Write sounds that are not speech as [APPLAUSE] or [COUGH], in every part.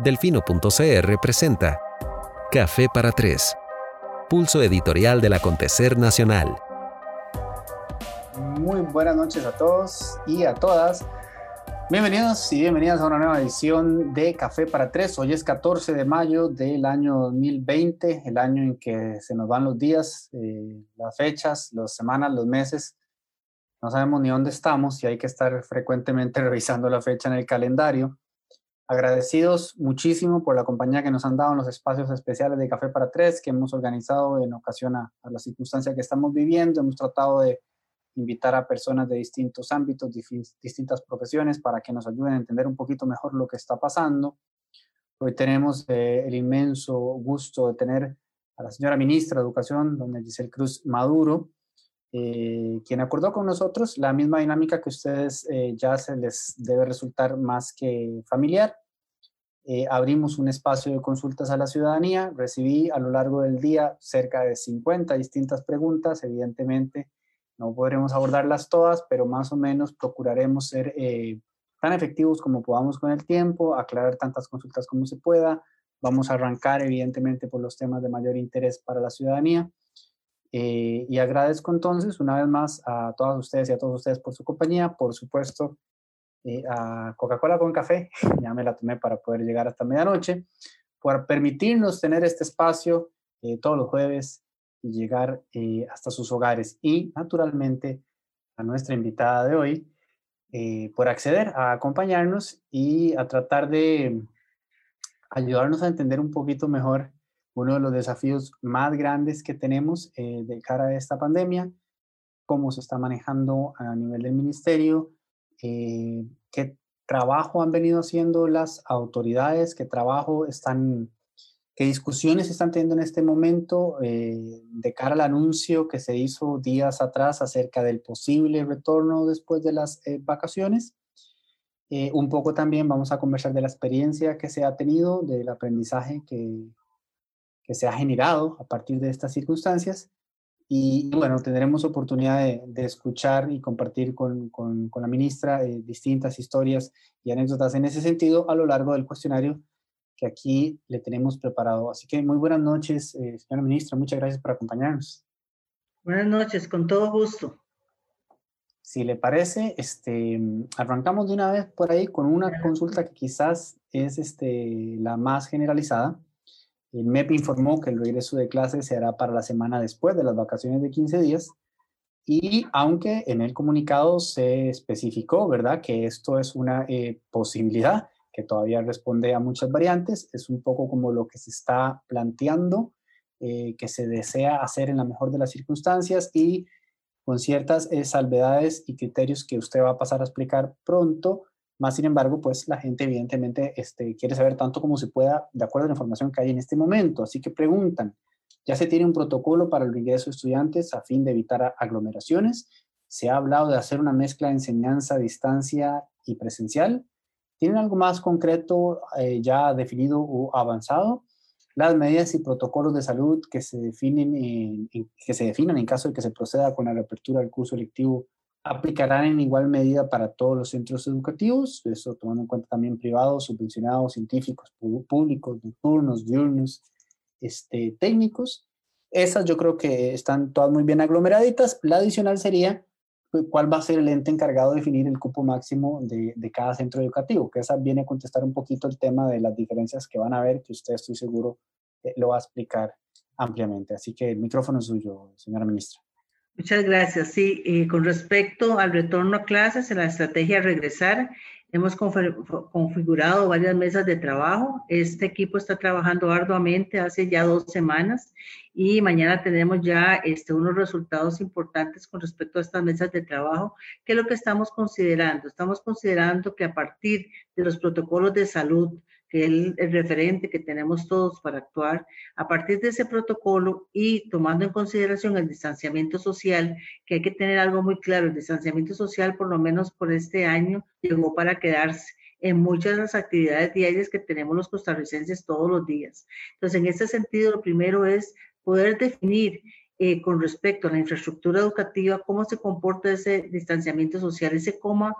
Delfino.cr presenta Café para Tres, pulso editorial del acontecer nacional. Muy buenas noches a todos y a todas. Bienvenidos y bienvenidas a una nueva edición de Café para Tres. Hoy es 14 de mayo del año 2020, el año en que se nos van los días, eh, las fechas, las semanas, los meses. No sabemos ni dónde estamos y hay que estar frecuentemente [LAUGHS] revisando la fecha en el calendario. Agradecidos muchísimo por la compañía que nos han dado en los espacios especiales de Café para Tres que hemos organizado en ocasión a, la circunstancia que estamos viviendo. Hemos tratado de invitar a personas de distintos ámbitos, distintas profesiones, para que nos ayuden a entender un poquito mejor lo que está pasando. Hoy tenemos eh, el inmenso gusto de tener a la señora ministra de Educación, doña Giselle Cruz Maduro, eh, quien acordó con nosotros la misma dinámica que ustedes eh, ya se les debe resultar más que familiar. Eh, abrimos un espacio de consultas a la ciudadanía, recibí a lo largo del día cerca de 50 distintas preguntas, evidentemente no podremos abordarlas todas, pero más o menos procuraremos ser tan efectivos como podamos con el tiempo, aclarar tantas consultas como se pueda. Vamos a arrancar evidentemente por los temas de mayor interés para la ciudadanía eh, y agradezco entonces una vez más a todas ustedes y a todos ustedes por su compañía, por supuesto eh, a Coca-Cola con café, [LAUGHS] ya me la tomé para poder llegar hasta medianoche, por permitirnos tener este espacio eh, todos los jueves y llegar hasta sus hogares y naturalmente a nuestra invitada de hoy por acceder a acompañarnos y a tratar de ayudarnos a entender un poquito mejor uno de los desafíos más grandes que tenemos eh, de cara a esta pandemia, cómo se está manejando a nivel del ministerio, eh, qué trabajo han venido haciendo las autoridades, qué trabajo están, qué discusiones están teniendo en este momento eh, de cara al anuncio que se hizo días atrás acerca del posible retorno después de las vacaciones. un poco también vamos a conversar de la experiencia que se ha tenido, del aprendizaje que, que se ha generado a partir de estas circunstancias. Y bueno, tendremos oportunidad de, escuchar y compartir con, con, la ministra eh, distintas historias y anécdotas en ese sentido a lo largo del cuestionario que aquí le tenemos preparado. Así que muy buenas noches, eh, señora ministra. Muchas gracias por acompañarnos. Buenas noches, con todo gusto. Si le parece, este, arrancamos de una vez por ahí con una consulta que quizás es este, la más generalizada el MEP informó que el regreso de clases se hará para la semana después de las vacaciones de 15 días y aunque en el comunicado se especificó, ¿verdad?, que esto es una eh, posibilidad que todavía responde a muchas variantes, es un poco como lo que se está planteando, eh, que se desea hacer en la mejor de las circunstancias y con ciertas eh, salvedades y criterios que usted va a pasar a explicar pronto, más sin embargo, pues la gente evidentemente este, quiere saber tanto como se pueda de acuerdo a la información que hay en este momento. Así que preguntan, ¿ya se tiene un protocolo para el ingreso de estudiantes a fin de evitar aglomeraciones? ¿Se ha hablado de hacer una mezcla de enseñanza a distancia y presencial? ¿Tienen algo más concreto eh, ya definido o avanzado? Las medidas y protocolos de salud que se, definen en, que se definan en caso de que se proceda con la reapertura del curso lectivo aplicarán en igual medida para todos los centros educativos, eso tomando en cuenta también privados, subvencionados, científicos, públicos, nocturnos, diurnos, este, técnicos. Esas yo creo que están todas muy bien aglomeraditas. La adicional sería cuál va a ser el ente encargado de definir el cupo máximo de, de cada centro educativo, que esa viene a contestar un poquito el tema de las diferencias que van a ver, que usted estoy seguro eh, lo va a explicar ampliamente. Así que el micrófono es suyo, señora ministra. Muchas gracias. Sí, eh, con respecto al retorno a clases, en la estrategia regresar, hemos configurado varias mesas de trabajo. Este equipo está trabajando arduamente hace ya dos semanas y mañana tenemos ya este, unos resultados importantes con respecto a estas mesas de trabajo. ¿Qué es lo que estamos considerando? Estamos considerando que a partir de los protocolos de salud, que es el, referente que tenemos todos para actuar, a partir de ese protocolo y tomando en consideración el distanciamiento social, que hay que tener algo muy claro, el distanciamiento social por lo menos por este año llegó para quedarse en muchas de las actividades diarias que tenemos los costarricenses todos los días. Entonces, en este sentido, lo primero es poder definir eh, con respecto a la infraestructura educativa cómo se comporta ese distanciamiento social, ese coma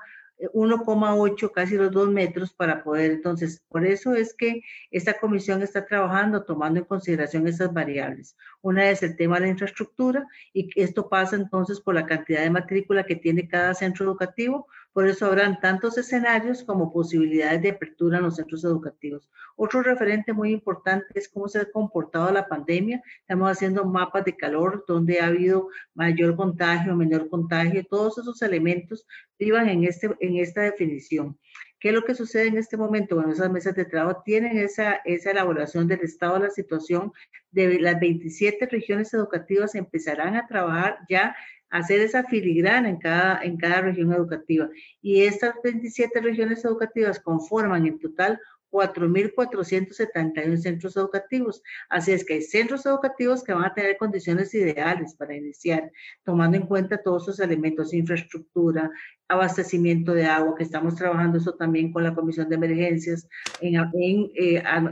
1,8, casi los 2 metros para poder, entonces, por eso es que esta comisión está trabajando tomando en consideración esas variables. Una es el tema de la infraestructura y esto pasa entonces por la cantidad de matrícula que tiene cada centro educativo, por eso habrán tantos escenarios como posibilidades de apertura en los centros educativos. Otro referente muy importante es cómo se ha comportado la pandemia. Estamos haciendo mapas de calor donde ha habido mayor contagio, menor contagio. Todos esos elementos vivan en, este, en esta definición. ¿Qué es lo que sucede en este momento? Bueno, esas mesas de trabajo tienen esa, esa elaboración del estado de la situación de las 27 regiones educativas empezarán a trabajar ya hacer esa filigrana en cada, en cada región educativa. Y estas 27 regiones educativas conforman en total 4.471 centros educativos. Así es que hay centros educativos que van a tener condiciones ideales para iniciar, tomando en cuenta todos esos elementos, infraestructura, abastecimiento de agua, que estamos trabajando eso también con la Comisión de Emergencias, en, en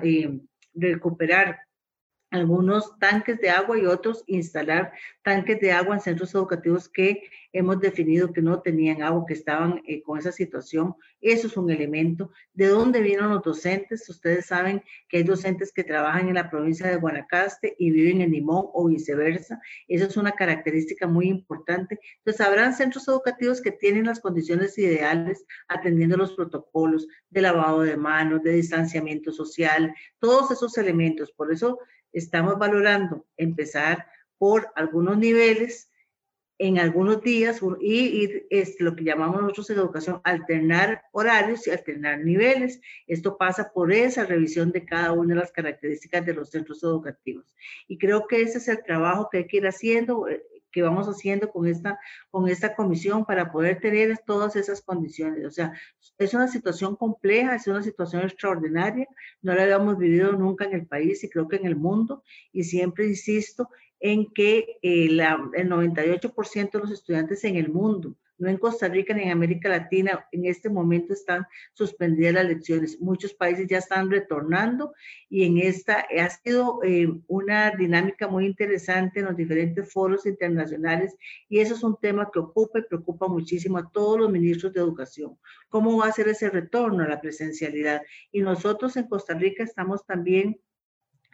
eh, recuperar algunos tanques de agua y otros instalar tanques de agua en centros educativos que hemos definido que no tenían agua, que estaban eh, con esa situación. Eso es un elemento. ¿De dónde vienen los docentes? Ustedes saben que hay docentes que trabajan en la provincia de Guanacaste y viven en Limón o viceversa. Esa es una característica muy importante. Entonces, habrán centros educativos que tienen las condiciones ideales atendiendo los protocolos de lavado de manos, de distanciamiento social, todos esos elementos. Por eso estamos valorando empezar por algunos niveles en algunos días y, es lo que llamamos nosotros en educación alternar horarios y alternar niveles. Esto pasa por esa revisión de cada una de las características de los centros educativos. Y creo que ese es el trabajo que hay que ir haciendo, eh, que vamos haciendo con esta, con esta comisión para poder tener todas esas condiciones. O sea, es una situación compleja, es una situación extraordinaria, no la habíamos vivido nunca en el país y creo que en el mundo, y siempre insisto en que eh, la, el 98% de los estudiantes en el mundo no en Costa Rica ni en América Latina, en este momento están suspendidas las lecciones. Muchos países ya están retornando y en esta ha sido eh, una dinámica muy interesante en los diferentes foros internacionales y eso es un tema que ocupa y preocupa muchísimo a todos los ministros de educación. ¿Cómo va a ser ese retorno a la presencialidad? Y nosotros en Costa Rica estamos también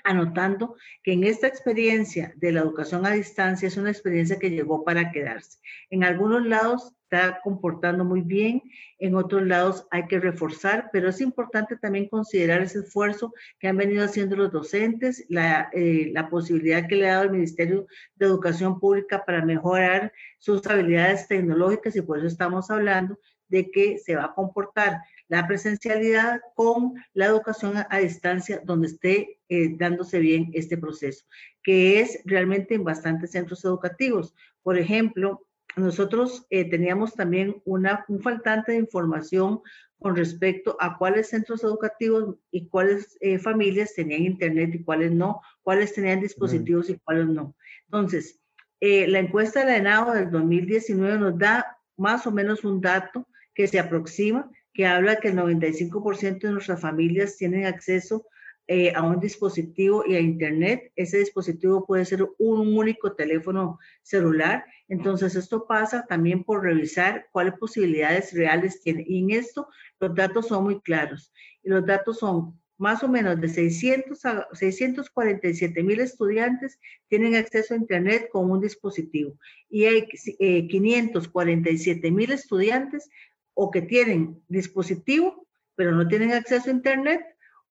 anotando que en esta experiencia de la educación a distancia es una experiencia que llegó para quedarse. En algunos lados está comportando muy bien, en otros lados hay que reforzar, pero es importante también considerar ese esfuerzo que han venido haciendo los docentes, la, eh, posibilidad que le ha dado el Ministerio de Educación Pública para mejorar sus habilidades tecnológicas y por eso estamos hablando de que se va a comportar la presencialidad con la educación a, distancia donde esté eh, dándose bien este proceso, que es realmente en bastantes centros educativos. Por ejemplo, nosotros eh, teníamos también una, un faltante de información con respecto a cuáles centros educativos y cuáles eh, familias tenían internet y cuáles no, cuáles tenían dispositivos y cuáles no. Entonces, la encuesta de la ENAO del 2019 nos da más o menos un dato que se aproxima, que habla que el 95% de nuestras familias tienen acceso eh, a un dispositivo y a Internet. Ese dispositivo puede ser un único teléfono celular. Entonces, esto pasa también por revisar cuáles posibilidades reales tiene. Y en esto, los datos son muy claros. Y los datos son más o menos de 600 a 647 mil estudiantes tienen acceso a Internet con un dispositivo y hay 547 eh, mil estudiantes o que tienen dispositivo, pero no tienen acceso a Internet,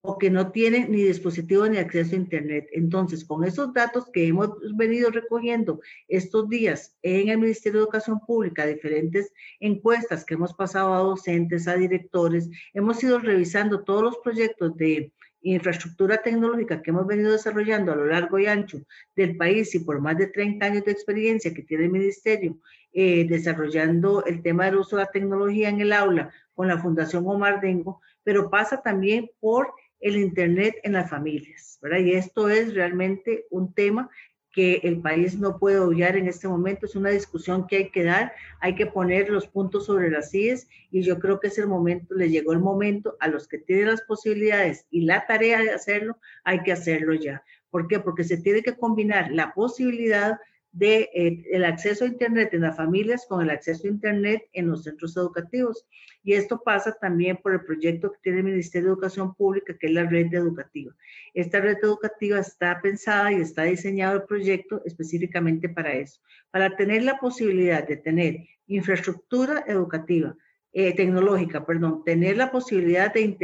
o que no tienen ni dispositivo ni acceso a Internet. Entonces, con esos datos que hemos venido recogiendo estos días en el Ministerio de Educación Pública, diferentes encuestas que hemos pasado a docentes, a directores, hemos ido revisando todos los proyectos de infraestructura tecnológica que hemos venido desarrollando a lo largo y ancho del país y por más de 30 años de experiencia que tiene el ministerio eh, desarrollando el tema del uso de la tecnología en el aula con la Fundación Omar Dengo, pero pasa también por el Internet en las familias, ¿verdad? Y esto es realmente un tema que el país no puede obviar en este momento. Es una discusión que hay que dar, hay que poner los puntos sobre las IES y yo creo que es el momento, le llegó el momento a los que tienen las posibilidades y la tarea de hacerlo, hay que hacerlo ya. ¿Por qué? Porque se tiene que combinar la posibilidad de eh, el acceso a Internet en las familias con el acceso a Internet en los centros educativos. Y esto pasa también por el proyecto que tiene el Ministerio de Educación Pública, que es la red educativa. Esta red educativa está pensada y está diseñado el proyecto específicamente para eso, para tener la posibilidad de tener infraestructura educativa, eh, tecnológica, perdón, tener la posibilidad de,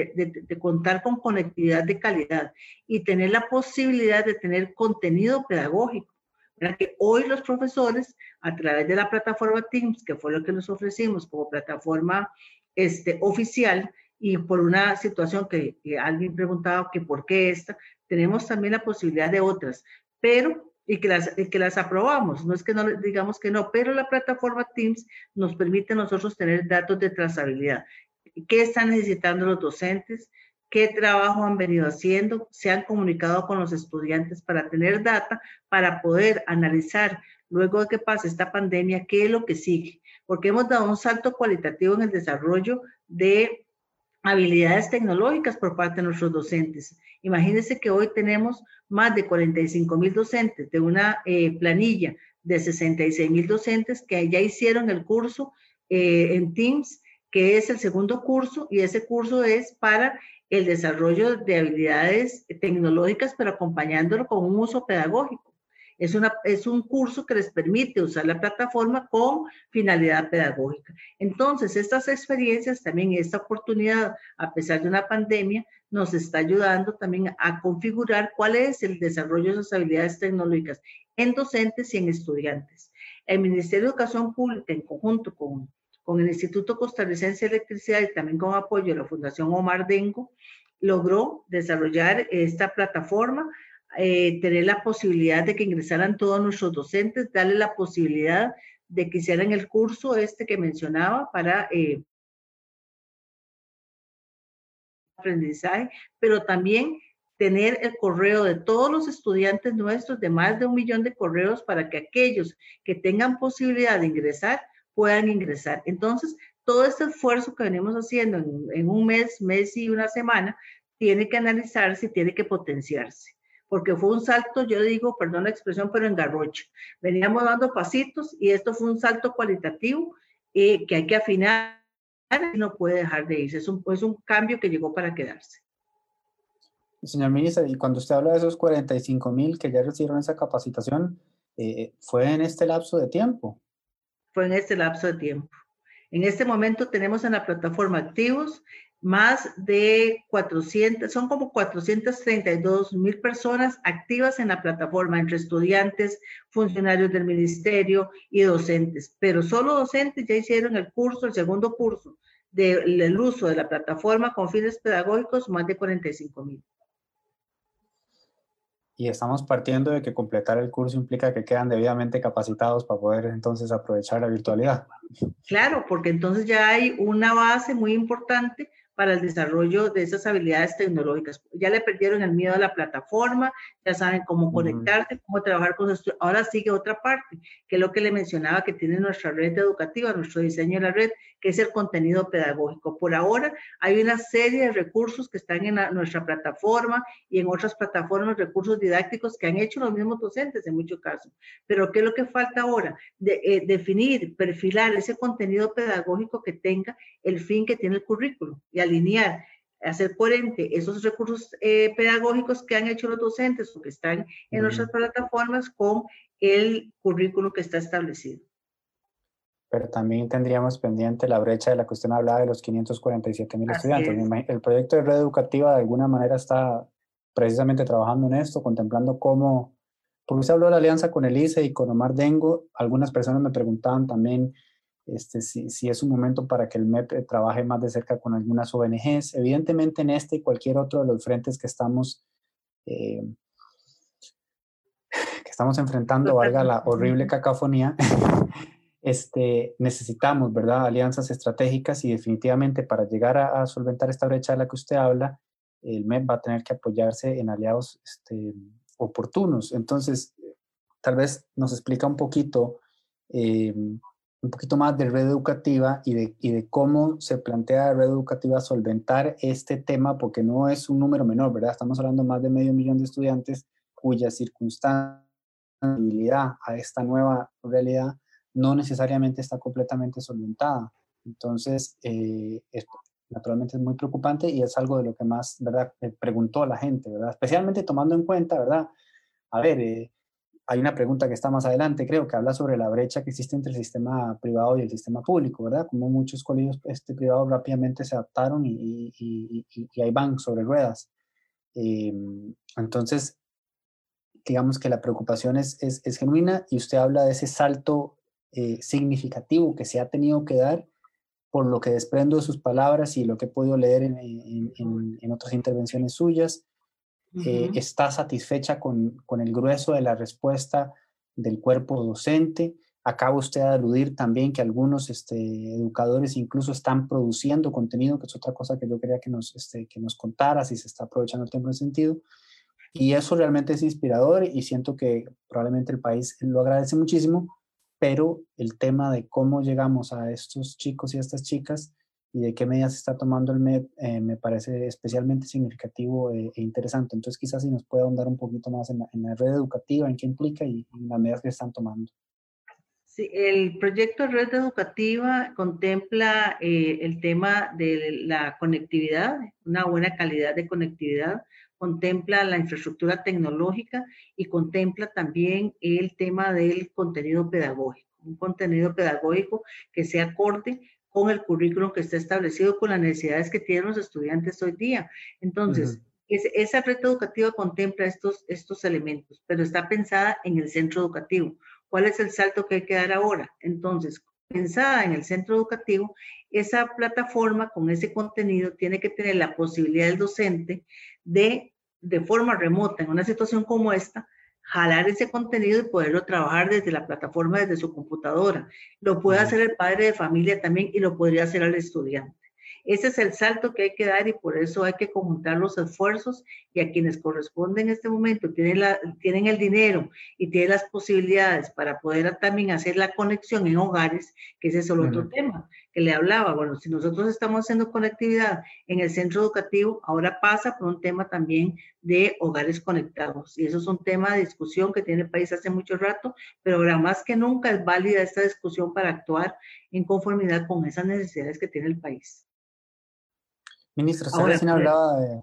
de, contar con conectividad de calidad y tener la posibilidad de tener contenido pedagógico. Que hoy los profesores, a través de la plataforma Teams, que fue lo que nos ofrecimos como plataforma este, oficial, y por una situación que, que alguien preguntaba que por qué esta, tenemos también la posibilidad de otras, pero y que las, que las aprobamos. No es que no digamos que no, pero la plataforma Teams nos permite a nosotros tener datos de trazabilidad. ¿Qué están necesitando los docentes? ¿Qué trabajo han venido haciendo? Se han comunicado con los estudiantes para tener data, para poder analizar luego de que pase esta pandemia, qué es lo que sigue. Porque hemos dado un salto cualitativo en el desarrollo de habilidades tecnológicas por parte de nuestros docentes. Imagínense que hoy tenemos más de 45 mil docentes de una eh, planilla de 66 mil docentes que ya hicieron el curso eh, en Teams, que es el segundo curso, y ese curso es para el desarrollo de habilidades tecnológicas, pero acompañándolo con un uso pedagógico. Es, una, es un curso que les permite usar la plataforma con finalidad pedagógica. Entonces, estas experiencias, también esta oportunidad, a pesar de una pandemia, nos está ayudando también a configurar cuál es el desarrollo de esas habilidades tecnológicas en docentes y en estudiantes. El Ministerio de Educación Pública, en conjunto con, con el Instituto Costarricense de Electricidad y también con apoyo de la Fundación Omar Dengo, logró desarrollar esta plataforma eh, tener la posibilidad de que ingresaran todos nuestros docentes, darle la posibilidad de que hicieran el curso este que mencionaba para eh, aprendizaje, pero también tener el correo de todos los estudiantes nuestros, de más de un millón de correos, para que aquellos que tengan posibilidad de ingresar puedan ingresar. Entonces, todo este esfuerzo que venimos haciendo en, en un mes, mes y una semana, tiene que analizarse y tiene que potenciarse porque fue un salto, yo digo, perdón la expresión, pero en garrocha. Veníamos dando pasitos y esto fue un salto cualitativo eh, que hay que afinar y no puede dejar de irse. Es un, es un cambio que llegó para quedarse. Señor ministro, y cuando usted habla de esos 45 mil que ya recibieron esa capacitación, eh, ¿fue en este lapso de tiempo? En este lapso de tiempo. En este momento tenemos en la plataforma activos más de 400, son como 432 mil personas activas en la plataforma, entre estudiantes, funcionarios del ministerio y docentes. Pero solo docentes ya hicieron el curso, el segundo curso del uso de la plataforma con fines pedagógicos, más de 45 mil. Y estamos partiendo de que completar el curso implica que quedan debidamente capacitados para poder entonces aprovechar la virtualidad. Claro, porque entonces ya hay una base muy importante para el desarrollo de esas habilidades tecnológicas. Ya le perdieron el miedo a la plataforma, ya saben cómo conectarse, cómo trabajar con sus... Ahora sigue otra parte, que es lo que le mencionaba que tiene nuestra red educativa, nuestro diseño de la red, que es el contenido pedagógico. Por ahora hay una serie de recursos que están en nuestra plataforma y en otras plataformas, recursos didácticos que han hecho los mismos docentes en muchos casos. Pero ¿qué es lo que falta ahora? De, eh, definir, perfilar ese contenido pedagógico que tenga el fin que tiene el currículo y alinear, hacer coherente esos recursos eh, pedagógicos que han hecho los docentes o que están en nuestras plataformas con el currículo que está establecido. Pero también tendríamos pendiente la brecha de la que usted hablaba de los 547 mil estudiantes. El proyecto de red educativa de alguna manera está precisamente trabajando en esto, contemplando cómo, porque usted habló de la alianza con el ICE y con Omar Dengo, algunas personas me preguntaban también este, si, es un momento para que el MEP trabaje más de cerca con algunas ONGs. Evidentemente en este y cualquier otro de los frentes que estamos, eh, que estamos enfrentando, valga la horrible cacofonía, [LAUGHS] este, necesitamos, ¿verdad?, alianzas estratégicas y definitivamente para llegar a, solventar esta brecha de la que usted habla, el MEP va a tener que apoyarse en aliados este, oportunos. Entonces, tal vez nos explica un poquito eh, un poquito más de red educativa y de, y de cómo se plantea la red educativa solventar este tema, porque no es un número menor, ¿verdad? Estamos hablando más de medio millón de estudiantes cuyas circunstancias a esta nueva realidad no necesariamente está completamente solventada. Entonces, eh, naturalmente es muy preocupante y es algo de lo que más, ¿verdad?, preguntó la gente, ¿verdad? Especialmente tomando en cuenta, ¿verdad? A ver, eh, hay una pregunta que está más adelante, creo, que habla sobre la brecha que existe entre el sistema privado y el sistema público, ¿verdad? Como muchos colegios este, privados rápidamente se adaptaron y, y, y, ahí van sobre ruedas. Em, entonces, digamos que la preocupación es, es, es, genuina y usted habla de ese salto eh, significativo que se ha tenido que dar por lo que desprendo de sus palabras y lo que he podido leer en, en, en otras intervenciones suyas eh, está satisfecha con, con, el grueso de la respuesta del cuerpo docente. Acaba usted de aludir también que algunos este, educadores incluso están produciendo contenido, que es otra cosa que yo quería que nos, este, que nos contara, si se está aprovechando el tiempo en sentido. Y eso realmente es inspirador y siento que probablemente el país lo agradece muchísimo, pero el tema de cómo llegamos a estos chicos y a estas chicas y de qué medidas está tomando el MEP eh, me parece especialmente significativo eh, e interesante. Entonces, quizás si nos puede ahondar un poquito más en la, red educativa, en qué implica y, en las medidas que están tomando. Sí, el proyecto de red educativa contempla eh, el tema de la conectividad, una buena calidad de conectividad, contempla la infraestructura tecnológica y contempla también el tema del contenido pedagógico, un contenido pedagógico que sea corte con el currículum que está establecido con las necesidades que tienen los estudiantes hoy día. Entonces, esa red educativa contempla estos, estos elementos, pero está pensada en el centro educativo. ¿Cuál es el salto que hay que dar ahora? Entonces, pensada en el centro educativo, esa plataforma con ese contenido tiene que tener la posibilidad del docente de, de forma remota, en una situación como esta, jalar ese contenido y poderlo trabajar desde la plataforma, desde su computadora. Lo puede hacer el padre de familia también y lo podría hacer el estudiante. Ese es el salto que hay que dar y por eso hay que conjuntar los esfuerzos y a quienes corresponden en este momento tienen, la, tienen el dinero y tienen las posibilidades para poder también hacer la conexión en hogares, que ese es el otro tema que le hablaba. Bueno, si nosotros estamos haciendo conectividad en el centro educativo, ahora pasa por un tema también de hogares conectados. Y eso es un tema de discusión que tiene el país hace mucho rato, pero ahora más que nunca es válida esta discusión para actuar en conformidad con esas necesidades que tiene el país. Ministro, usted recién hablaba de...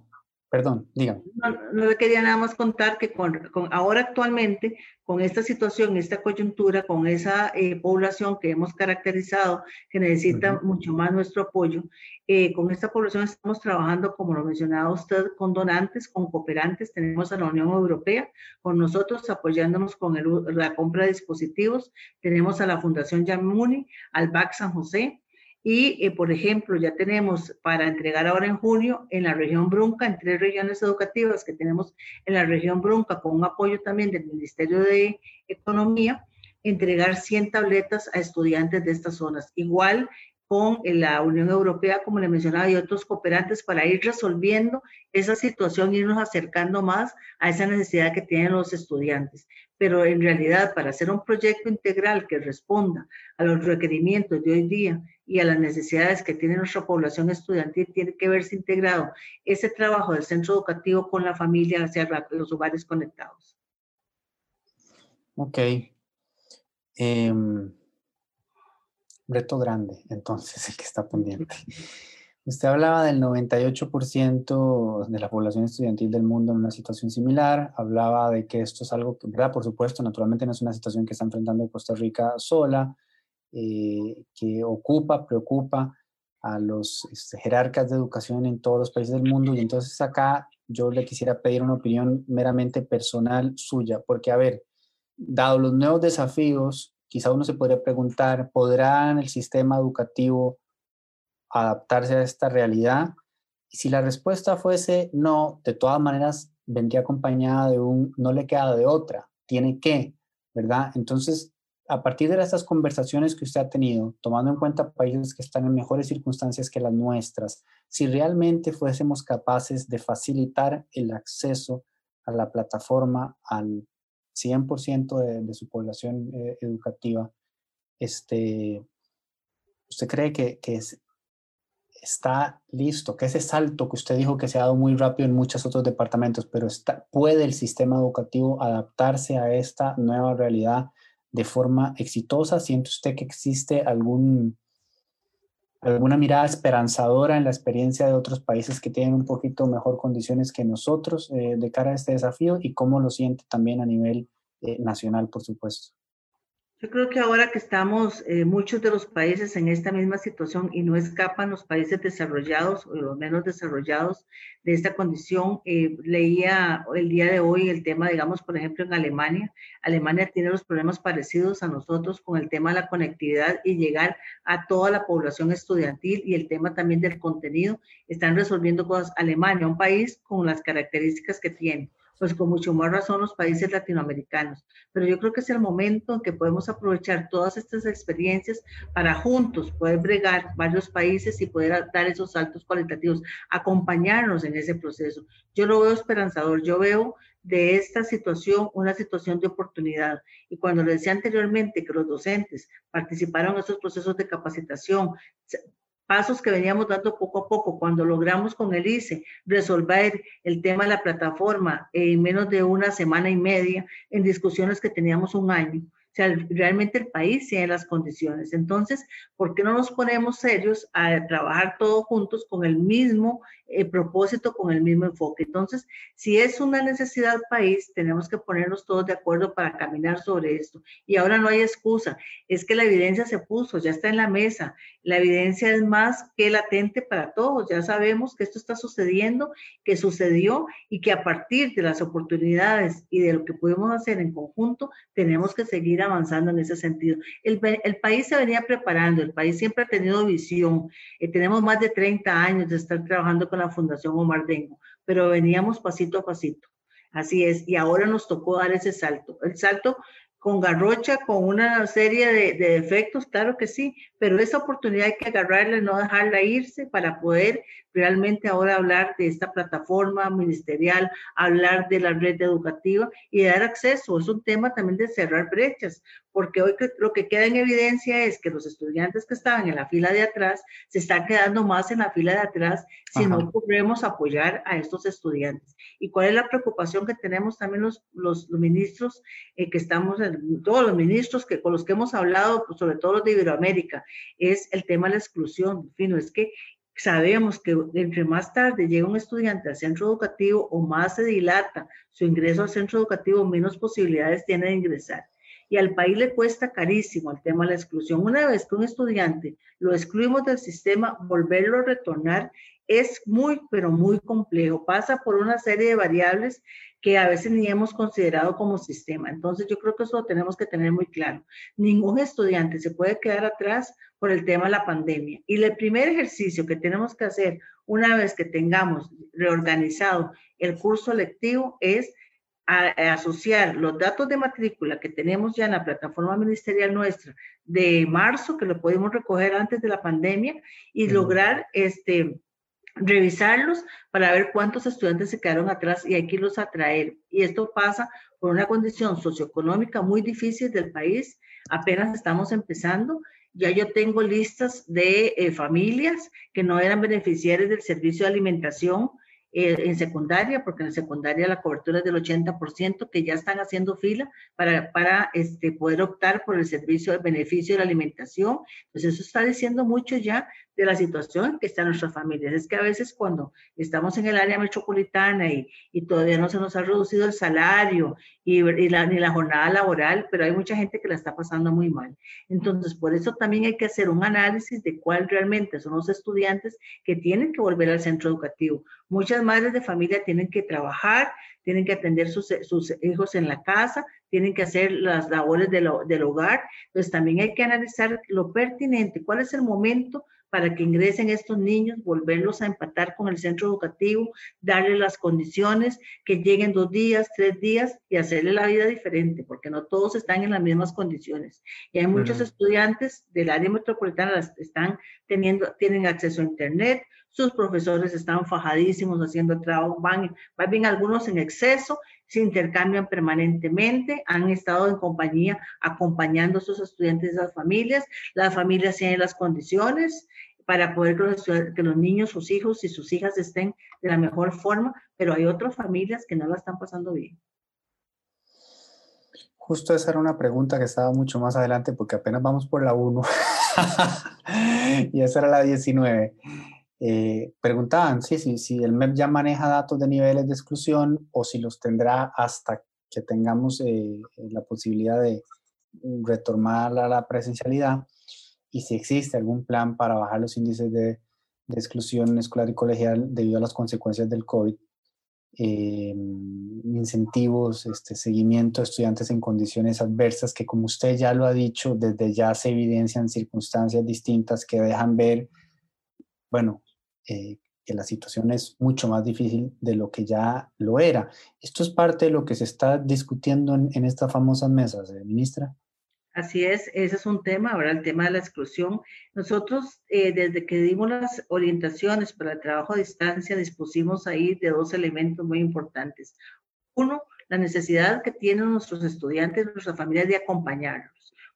Perdón, dígame. No, no, le quería nada más contar que con, ahora actualmente, con esta situación, esta coyuntura, con esa eh, población que hemos caracterizado, que necesita mucho más nuestro apoyo, eh, con esta población estamos trabajando, como lo mencionaba usted, con donantes, con cooperantes. Tenemos a la Unión Europea con nosotros apoyándonos con la compra de dispositivos. Tenemos a la Fundación Yamuni, al BAC San José, y, eh, por ejemplo, ya tenemos para entregar ahora en junio en la región Brunca, en tres regiones educativas que tenemos en la región Brunca, con un apoyo también del Ministerio de Economía, entregar 100 tabletas a estudiantes de estas zonas. Igual con la Unión Europea, como le mencionaba, y otros cooperantes para ir resolviendo esa situación, irnos acercando más a esa necesidad que tienen los estudiantes pero en realidad para hacer un proyecto integral que responda a los requerimientos de hoy día y a las necesidades que tiene nuestra población estudiantil, tiene que verse integrado ese trabajo del centro educativo con la familia hacia los hogares conectados. Ok. Em, reto grande, entonces, el que está pendiente. [LAUGHS] Usted hablaba del 98% de la población estudiantil del mundo en una situación similar, hablaba de que esto es algo que, ¿verdad? Por supuesto, naturalmente no es una situación que está enfrentando Costa Rica sola, eh, que ocupa, preocupa a los este, jerarcas de educación en todos los países del mundo. Y entonces acá yo le quisiera pedir una opinión meramente personal suya, porque a ver, dado los nuevos desafíos, quizá uno se podría preguntar, ¿podrán el sistema educativo adaptarse a esta realidad? Y si la respuesta fuese no, de todas maneras vendría acompañada de un no le queda de otra, tiene que, ¿verdad? Entonces, a partir de estas conversaciones que usted ha tenido, tomando en cuenta países que están en mejores circunstancias que las nuestras, si realmente fuésemos capaces de facilitar el acceso a la plataforma al 100% de, de, su población eh, educativa, este, ¿usted cree que, que está listo, que ese salto que usted dijo que se ha dado muy rápido en muchos otros departamentos, pero puede el sistema educativo adaptarse a esta nueva realidad de forma exitosa? ¿Siente usted que existe algún, alguna mirada esperanzadora en la experiencia de otros países que tienen un poquito mejor condiciones que nosotros eh, de cara a este desafío y cómo lo siente también a nivel eh, nacional, por supuesto? Yo creo que ahora que estamos eh, muchos de los países en esta misma situación y no escapan los países desarrollados o los menos desarrollados de esta condición, eh, leía el día de hoy el tema, digamos, por ejemplo, en Alemania. Alemania tiene los problemas parecidos a nosotros con el tema de la conectividad y llegar a toda la población estudiantil y el tema también del contenido. Están resolviendo cosas. Alemania, un país con las características que tiene pues con mucho más razón los países latinoamericanos. Pero yo creo que es el momento en que podemos aprovechar todas estas experiencias para juntos poder bregar varios países y poder dar esos saltos cualitativos, acompañarnos en ese proceso. Yo lo veo esperanzador, yo veo de esta situación una situación de oportunidad. Y cuando le decía anteriormente que los docentes participaron en estos procesos de capacitación, pasos que veníamos dando poco a poco. Cuando logramos con el ICE resolver el tema de la plataforma en menos de una semana y media, en discusiones que teníamos un año, o sea, realmente el país tiene las condiciones. Entonces, ¿por qué no nos ponemos serios a trabajar todos juntos con el mismo eh, propósito, con el mismo enfoque? Entonces, si es una necesidad país, tenemos que ponernos todos de acuerdo para caminar sobre esto. Y ahora no hay excusa, es que la evidencia se puso, ya está en la mesa. La evidencia es más que latente para todos. Ya sabemos que esto está sucediendo, que sucedió y que a partir de las oportunidades y de lo que podemos hacer en conjunto, tenemos que seguir avanzando en ese sentido. El, el, país se venía preparando, el país siempre ha tenido visión. Eh, tenemos más de 30 años de estar trabajando con la Fundación Omar Dengo, pero veníamos pasito a pasito. Así es, y ahora nos tocó dar ese salto. El salto con garrocha, con una serie de, de, defectos, claro que sí, pero esa oportunidad hay que agarrarla y no dejarla irse para poder realmente ahora hablar de esta plataforma ministerial, hablar de la red educativa y dar acceso. Es un tema también de cerrar brechas, porque hoy lo que queda en evidencia es que los estudiantes que estaban en la fila de atrás se están quedando más en la fila de atrás si no podemos apoyar a estos estudiantes. ¿Y cuál es la preocupación que tenemos también los, los, ministros eh, que estamos, todos los ministros que, con los que hemos hablado, pues sobre todo los de Iberoamérica, es el tema de la exclusión. En fin, es que sabemos que entre más tarde llega un estudiante al centro educativo o más se dilata su ingreso al centro educativo, menos posibilidades tiene de ingresar. Y al país le cuesta carísimo el tema de la exclusión. Una vez que un estudiante lo excluimos del sistema, volverlo a retornar es muy, pero muy complejo. Pasa por una serie de variables que a veces ni hemos considerado como sistema. Entonces yo creo que eso lo tenemos que tener muy claro. Ningún estudiante se puede quedar atrás por el tema de la pandemia. Y el primer ejercicio que tenemos que hacer una vez que tengamos reorganizado el curso lectivo es asociar los datos de matrícula que tenemos ya en la plataforma ministerial nuestra de marzo, que lo pudimos recoger antes de la pandemia, y lograr este, revisarlos para ver cuántos estudiantes se quedaron atrás y hay que irlos a traer. Y esto pasa por una condición socioeconómica muy difícil del país. Apenas estamos empezando. Ya yo tengo listas de eh, familias que no eran beneficiarios del servicio de alimentación eh, en secundaria, porque en secundaria la cobertura es del 80%, que ya están haciendo fila para, para este, poder optar por el servicio de beneficio de la alimentación. Pues eso está diciendo mucho ya de la situación que están nuestras familias. Es que a veces cuando estamos en el área metropolitana y, y todavía no se nos ha reducido el salario y, la, ni la jornada laboral, pero hay mucha gente que la está pasando muy mal. Entonces, por eso también hay que hacer un análisis de cuál realmente son los estudiantes que tienen que volver al centro educativo. Muchas madres de familia tienen que trabajar, tienen que atender sus, sus hijos en la casa, tienen que hacer las labores de lo, del hogar. Entonces, también hay que analizar lo pertinente, cuál es el momento para que ingresen estos niños, volverlos a empatar con el centro educativo, darle las condiciones, que lleguen dos días, tres días y hacerle la vida diferente, porque no todos están en las mismas condiciones. Y hay muchos estudiantes del área metropolitana están teniendo, tienen acceso a internet, sus profesores están fajadísimos haciendo trabajo, van, van bien algunos en exceso, se intercambian permanentemente, han estado en compañía acompañando a sus estudiantes y las familias, las familias tienen las condiciones, para poder que los niños, sus hijos y sus hijas estén de la mejor forma, pero hay otras familias que no la están pasando bien. Justo esa era una pregunta que estaba mucho más adelante porque apenas vamos por la 1 [LAUGHS] y esa era la 19. Eh, preguntaban sí, sí, si el MEP ya maneja datos de niveles de exclusión o si los tendrá hasta que tengamos eh, la posibilidad de retomar a la presencialidad y si existe algún plan para bajar los índices de, de exclusión escolar y colegial debido a las consecuencias del COVID, eh, incentivos, este, seguimiento de estudiantes en condiciones adversas que como usted ya lo ha dicho, desde ya se evidencian circunstancias distintas que dejan ver, bueno, eh, que la situación es mucho más difícil de lo que ya lo era. Esto es parte de lo que se está discutiendo en, en estas famosas mesas, eh, ministra. Así es, ese es un tema, ahora el tema de la exclusión. Nosotros, eh, desde que dimos las orientaciones para el trabajo a distancia, dispusimos ahí de dos elementos muy importantes. Uno, la necesidad que tienen nuestros estudiantes, nuestras familias de acompañarlos,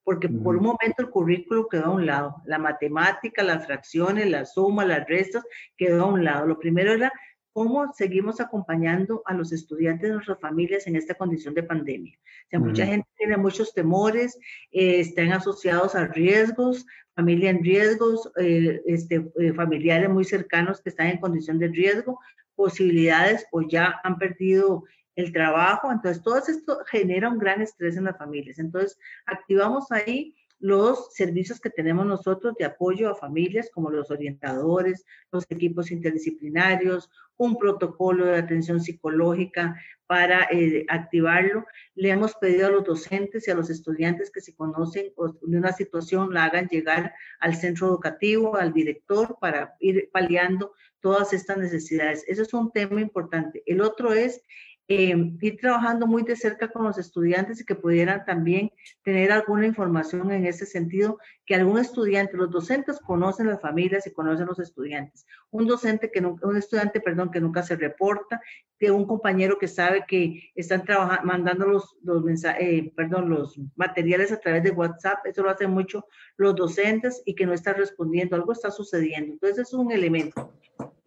porque por un momento el currículo quedó a un lado, la matemática, las fracciones, la suma, las restas, quedó a un lado. Lo primero era cómo seguimos acompañando a los estudiantes de nuestras familias en esta condición de pandemia. O sea, mucha gente tiene muchos temores, eh, están asociados a riesgos, familia en riesgos, eh, este, eh, familiares muy cercanos que están en condición de riesgo, posibilidades o ya han perdido el trabajo. Entonces, todo esto genera un gran estrés en las familias. Entonces, activamos ahí los servicios que tenemos nosotros de apoyo a familias, como los orientadores, los equipos interdisciplinarios, un protocolo de atención psicológica para eh, activarlo. Le hemos pedido a los docentes y a los estudiantes que se conocen de una situación la hagan llegar al centro educativo, al director, para ir paliando todas estas necesidades. Ese es un tema importante. El otro es eh, ir trabajando muy de cerca con los estudiantes y que pudieran también tener alguna información en ese sentido, que algún estudiante, los docentes conocen las familias y conocen los estudiantes. Un docente que un estudiante, perdón, que nunca se reporta, que un compañero que sabe que están trabajando, mandando los, los eh, perdón, los materiales a través de WhatsApp, eso lo hacen mucho los docentes y que no está respondiendo, algo está sucediendo. Entonces es un elemento.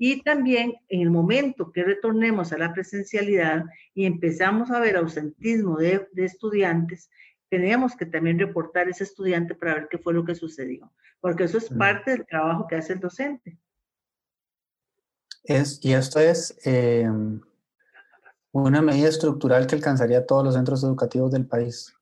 Y también en el momento que retornemos a la presencialidad y empezamos a ver ausentismo de, estudiantes, tenemos que también reportar ese estudiante para ver qué fue lo que sucedió, porque eso es parte del trabajo que hace el docente. Es, y esto es em, una medida estructural que alcanzaría a todos los centros educativos del país.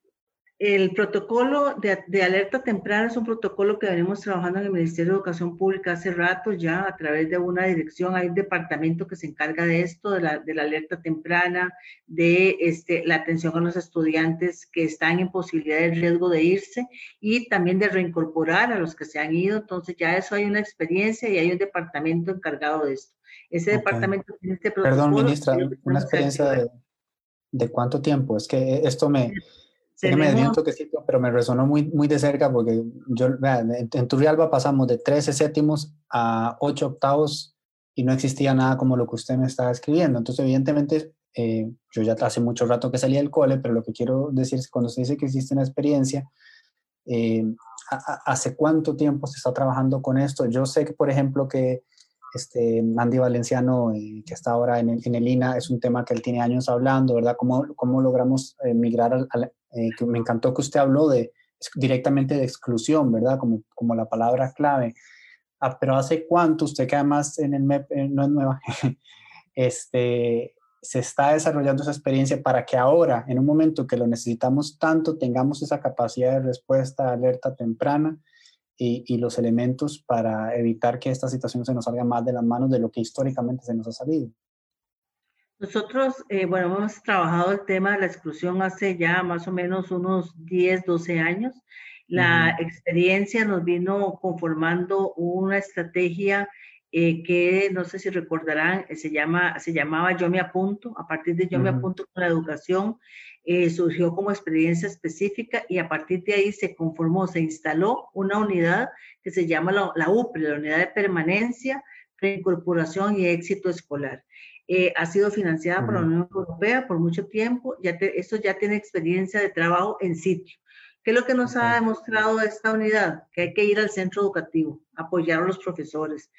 El protocolo de, alerta temprana es un protocolo que venimos trabajando en el Ministerio de Educación Pública hace rato ya a través de una dirección. Hay un departamento que se encarga de esto, de la, de la alerta temprana, de este, la atención a los estudiantes que están en posibilidad de riesgo de irse y también de reincorporar a los que se han ido. Entonces ya eso hay una experiencia y hay un departamento encargado de esto. Ese departamento tiene este protocolo. Perdón, ministra, una experiencia de, de cuánto tiempo. Es que esto me me dio un toquecito, pero me resonó muy, muy de cerca porque yo, en, en Turrialba pasamos de 13 séptimos a 8 octavos y no existía nada como lo que usted me estaba escribiendo. Entonces, evidentemente, eh, yo ya hace mucho rato que salí del cole, pero lo que quiero decir es que cuando usted dice que existe una experiencia, eh, ¿hace cuánto tiempo se está trabajando con esto? Yo sé que, por ejemplo, que este Andy Valenciano, eh, que está ahora en el, en el, INA, es un tema que él tiene años hablando, ¿verdad? ¿Cómo, cómo logramos migrar al, eh, que me encantó que usted habló de directamente de exclusión, ¿verdad? Como, como la palabra clave. Ah, pero ¿hace cuánto usted que además en el MEP eh, no es nueva, [LAUGHS] este, se está desarrollando esa experiencia para que ahora, en un momento que lo necesitamos tanto, tengamos esa capacidad de respuesta, alerta temprana y, y, los elementos para evitar que esta situación se nos salga más de las manos de lo que históricamente se nos ha salido? Nosotros, eh, bueno, hemos trabajado el tema de la exclusión hace ya más o menos unos 10, 12 años. La experiencia nos vino conformando una estrategia eh, que no sé si recordarán, eh, se, llama, se llamaba Yo me apunto. A partir de Yo me apunto con la educación, surgió como experiencia específica y a partir de ahí se conformó, se instaló una unidad que se llama la, la UPRE, la Unidad de Permanencia, Reincorporación y Éxito Escolar. Eh, ha sido financiada por la Unión Europea por mucho tiempo, ya esto ya tiene experiencia de trabajo en sitio. ¿Qué es lo que nos ha demostrado esta unidad? Que hay que ir al centro educativo, apoyar a los profesores,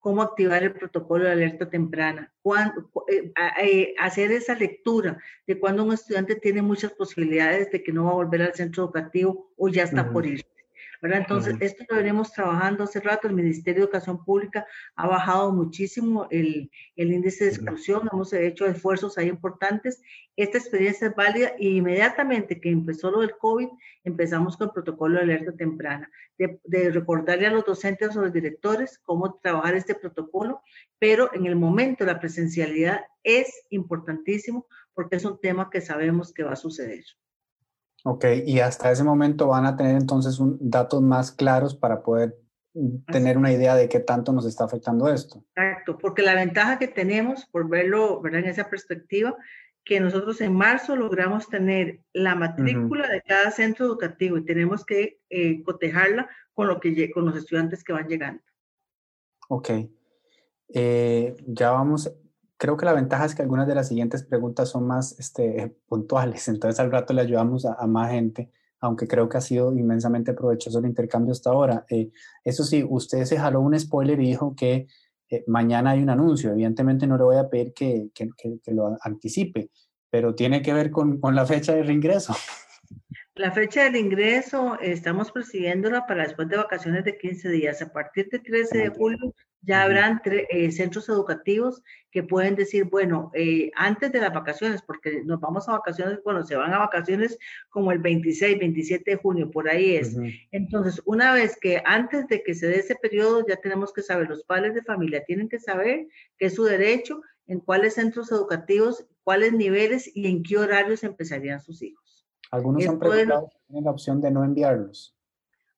cómo activar el protocolo de alerta temprana, cuándo, eh, eh, hacer esa lectura de cuando un estudiante tiene muchas posibilidades de que no va a volver al centro educativo o ya está por ir. Entonces, esto lo venimos trabajando hace rato. El Ministerio de Educación Pública ha bajado muchísimo el, el índice de exclusión. Hemos hecho esfuerzos ahí importantes. Esta experiencia es válida y inmediatamente que empezó lo del COVID, empezamos con el protocolo de alerta temprana, de, de recordarle a los docentes o los directores cómo trabajar este protocolo, pero en el momento la presencialidad es importantísimo porque es un tema que sabemos que va a suceder. Ok, y hasta ese momento van a tener entonces un, datos más claros para poder tener una idea de qué tanto nos está afectando esto. Exacto, porque la ventaja que tenemos, por verlo ¿verdad? en esa perspectiva, que nosotros en marzo logramos tener la matrícula de cada centro educativo y tenemos que eh, cotejarla con, lo que, con los estudiantes que van llegando. Ok, eh, ya vamos, creo que la ventaja es que algunas de las siguientes preguntas son más este, [LAUGHS] puntuales, entonces al rato le ayudamos a, más gente, aunque creo que ha sido inmensamente provechoso el intercambio hasta ahora. Eh, eso sí, usted se jaló un spoiler y dijo que eh, mañana hay un anuncio. Evidentemente no le voy a pedir que, que, que, lo anticipe, pero tiene que ver con, con la fecha de reingreso. [LAUGHS] La fecha del ingreso estamos persiguiéndola para después de vacaciones de 15 días. A partir del 13 de julio ya habrán eh, centros educativos que pueden decir, bueno, eh, antes de las vacaciones, porque nos vamos a vacaciones, bueno, se van a vacaciones como el 26, 27 de junio, por ahí es. Entonces, una vez que antes de que se dé ese periodo, ya tenemos que saber, los padres de familia tienen que saber que es su derecho, en cuáles centros educativos, cuáles niveles y en qué horarios empezarían sus hijos. Algunos han preguntado tienen la opción de no enviarlos.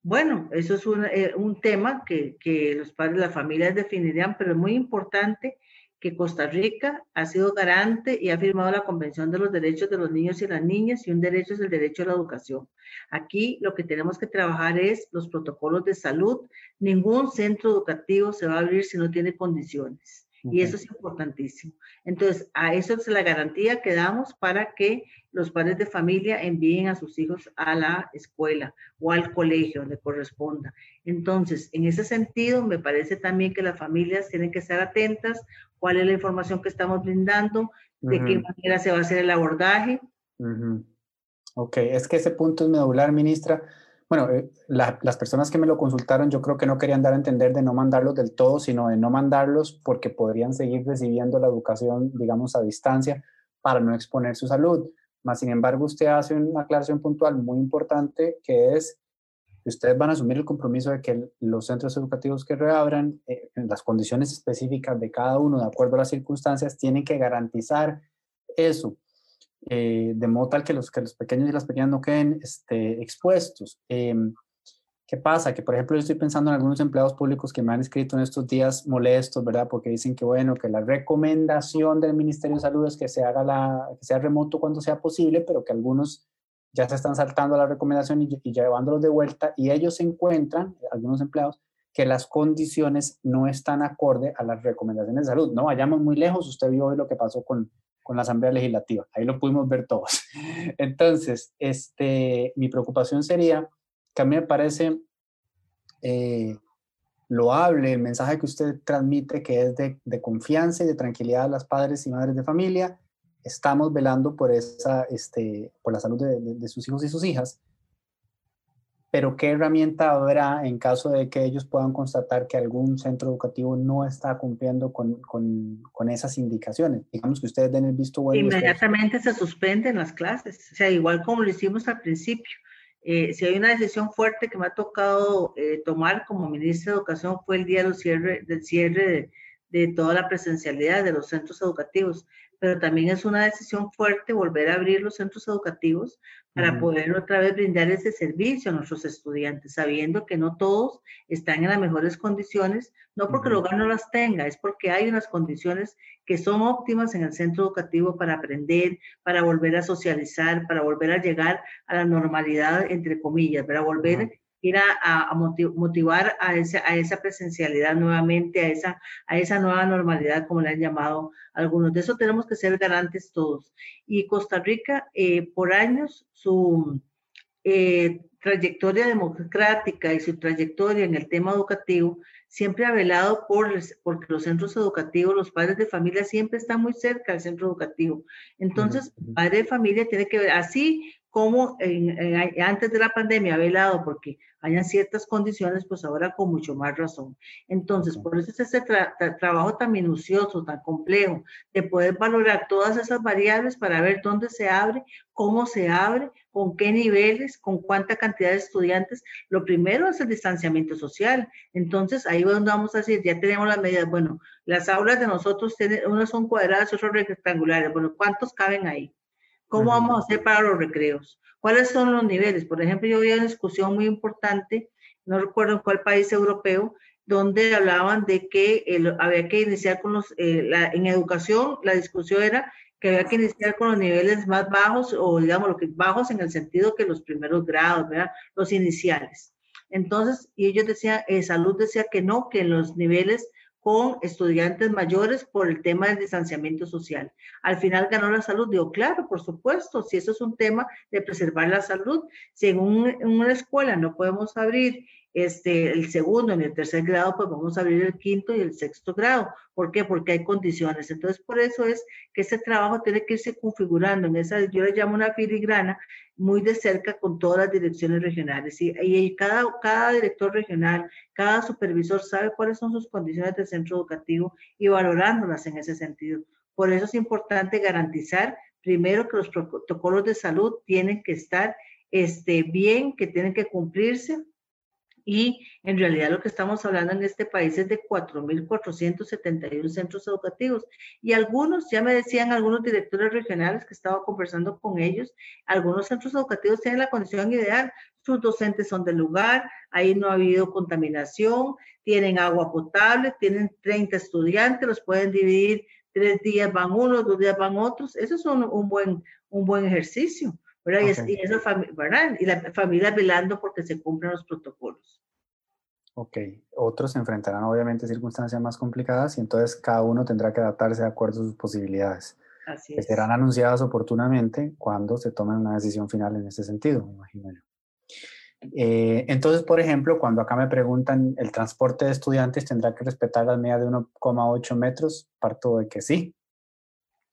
Bueno, eso es un, eh, un tema que, que, los padres, las familias definirían, pero es muy importante que Costa Rica ha sido garante y ha firmado la Convención de los Derechos de los Niños y las Niñas y un derecho es el derecho a la educación. Aquí lo que tenemos que trabajar es los protocolos de salud. Ningún centro educativo se va a abrir si no tiene condiciones. Y eso es importantísimo. Entonces, a eso es la garantía que damos para que los padres de familia envíen a sus hijos a la escuela o al colegio donde corresponda. Entonces, en ese sentido, me parece también que las familias tienen que estar atentas, cuál es la información que estamos brindando, de qué manera se va a hacer el abordaje. Ok, es que ese punto es medular, ministra, bueno, eh, las personas que me lo consultaron yo creo que no querían dar a entender de no mandarlos del todo, sino de no mandarlos porque podrían seguir recibiendo la educación, digamos, a distancia para no exponer su salud. Más sin embargo, usted hace una aclaración puntual muy importante que es que ustedes van a asumir el compromiso de que los centros educativos que reabran, eh, en las condiciones específicas de cada uno, de acuerdo a las circunstancias, tienen que garantizar eso. Eh, de modo tal que los, que los pequeños y las pequeñas no queden este, expuestos. Em, ¿Qué pasa? Que, por ejemplo, yo estoy pensando en algunos empleados públicos que me han escrito en estos días molestos, ¿verdad? Porque dicen que, bueno, que la recomendación del Ministerio de Salud es que se haga la, que sea remoto cuando sea posible, pero que algunos ya se están saltando la recomendación y, y llevándolos de vuelta y ellos encuentran, algunos empleados, que las condiciones no están acorde a las recomendaciones de salud. No vayamos muy lejos, usted vio hoy lo que pasó con, con la Asamblea Legislativa. Ahí lo pudimos ver todos. [LAUGHS] Entonces, este, mi preocupación sería que a mí me parece eh, loable el mensaje que usted transmite, que es de, de, confianza y de tranquilidad a las padres y madres de familia. Estamos velando por, esa, este, por la salud de, de sus hijos y sus hijas pero ¿qué herramienta habrá en caso de que ellos puedan constatar que algún centro educativo no está cumpliendo con, con, con esas indicaciones? Digamos que ustedes den el visto bueno. Inmediatamente se suspenden las clases, o sea, igual como lo hicimos al principio. Eh, si hay una decisión fuerte que me ha tocado eh, tomar como ministra de Educación fue el día del cierre, del cierre de, de toda la presencialidad de los centros educativos pero también es una decisión fuerte volver a abrir los centros educativos para poder otra vez brindar ese servicio a nuestros estudiantes, sabiendo que no todos están en las mejores condiciones, no porque el hogar no las tenga, es porque hay unas condiciones que son óptimas en el centro educativo para aprender, para volver a socializar, para volver a llegar a la normalidad, entre comillas, para volver ir a, motivar a esa, a esa presencialidad nuevamente, a esa, a esa nueva normalidad, como le han llamado algunos. De eso tenemos que ser garantes todos. Y Costa Rica, eh, por años, su, eh, trayectoria democrática y su trayectoria en el tema educativo, siempre ha velado por, porque los centros educativos, los padres de familia siempre están muy cerca del centro educativo. Entonces, padre de familia tiene que ver, así como antes de la pandemia ha velado porque hayan ciertas condiciones, pues ahora con mucho más razón. Entonces, por eso es ese trabajo tan minucioso, tan complejo, de poder valorar todas esas variables para ver dónde se abre, cómo se abre, con qué niveles, con cuánta cantidad de estudiantes. Lo primero es el distanciamiento social. Entonces, ahí es donde vamos a decir, ya tenemos las medidas. Bueno, las aulas de nosotros, tienen, unas son cuadradas, otras rectangulares. Bueno, ¿cuántos caben ahí? ¿Cómo vamos a hacer para los recreos? ¿Cuáles son los niveles? Por ejemplo, yo vi una discusión muy importante, no recuerdo en cuál país europeo, donde hablaban de que había que iniciar con los, eh, en educación, la discusión era que había que iniciar con los niveles más bajos o digamos lo que bajos en el sentido que los primeros grados, ¿verdad? Los iniciales. Entonces, y ellos decían, eh, salud decía que no, que en los niveles con estudiantes mayores por el tema del distanciamiento social. Al final ganó la salud. Digo, claro, por supuesto, si eso es un tema de preservar la salud, si en, en una escuela no podemos abrir este, el segundo ni el tercer grado, pues vamos a abrir el quinto y el sexto grado. ¿Por qué? Porque hay condiciones. Entonces, por eso es que ese trabajo tiene que irse configurando en esa, yo le llamo una filigrana, muy de cerca con todas las direcciones regionales. Y, y cada, cada director regional, cada supervisor sabe cuáles son sus condiciones del centro educativo y valorándolas en ese sentido. Por eso es importante garantizar, primero, que los protocolos de salud tienen que estar este, bien, que tienen que cumplirse y en realidad lo que estamos hablando en este país es de 4.471 centros educativos. Y algunos, ya me decían algunos directores regionales que estaba conversando con ellos, algunos centros educativos tienen la condición ideal, sus docentes son del lugar, ahí no ha habido contaminación, tienen agua potable, tienen 30 estudiantes, los pueden dividir, tres días van unos, dos días van otros, eso es un, un buen, un buen ejercicio. ¿Verdad? Y, y la familia velando porque se cumplen los protocolos. Ok, otros se enfrentarán obviamente circunstancias más complicadas y entonces cada uno tendrá que adaptarse de acuerdo a sus posibilidades. Así que serán anunciadas oportunamente cuando se tome una decisión final en ese sentido, me imagino yo. Eh, entonces, por ejemplo, cuando acá me preguntan, ¿el transporte de estudiantes tendrá que respetar las medidas de 1,8 metros? Parto de que sí,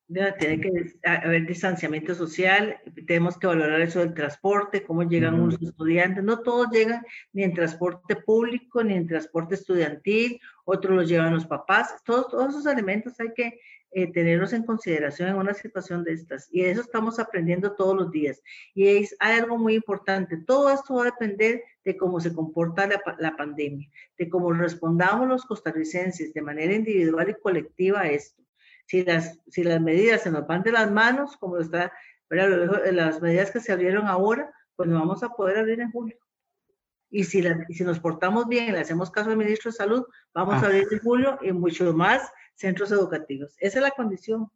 tiene que haber distanciamiento social, tenemos que valorar eso del transporte, cómo llegan unos estudiantes. No todos llegan ni en transporte público, ni en transporte estudiantil, otros los llevan los papás. Todos, todos esos elementos hay que eh, tenerlos en consideración en una situación de estas. Y eso estamos aprendiendo todos los días. Y es, hay algo muy importante. Todo esto va a depender de cómo se comporta la, la pandemia, de cómo respondamos los costarricenses de manera individual y colectiva a esto si las, si las medidas se nos van de las manos, como está, las medidas que se abrieron ahora, pues no vamos a poder abrir en julio. Y si, si nos portamos bien y le hacemos caso al ministro de Salud, vamos a ah. abrir en julio y muchos más centros educativos. Esa es la condición.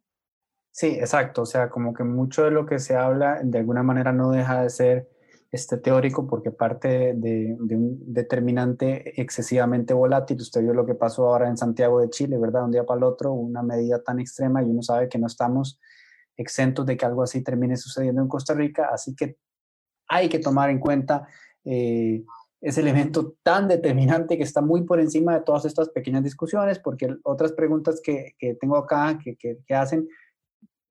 Sí, exacto. O sea, como que mucho de lo que se habla de alguna manera no deja de ser este teórico porque parte de, un determinante excesivamente volátil. Usted vio lo que pasó ahora en Santiago de Chile, ¿verdad? Un día para el otro, una medida tan extrema y uno sabe que no estamos exentos de que algo así termine sucediendo en Costa Rica, así que hay que tomar en cuenta eh, ese elemento tan determinante que está muy por encima de todas estas pequeñas discusiones, porque otras preguntas que, que tengo acá que, que, que hacen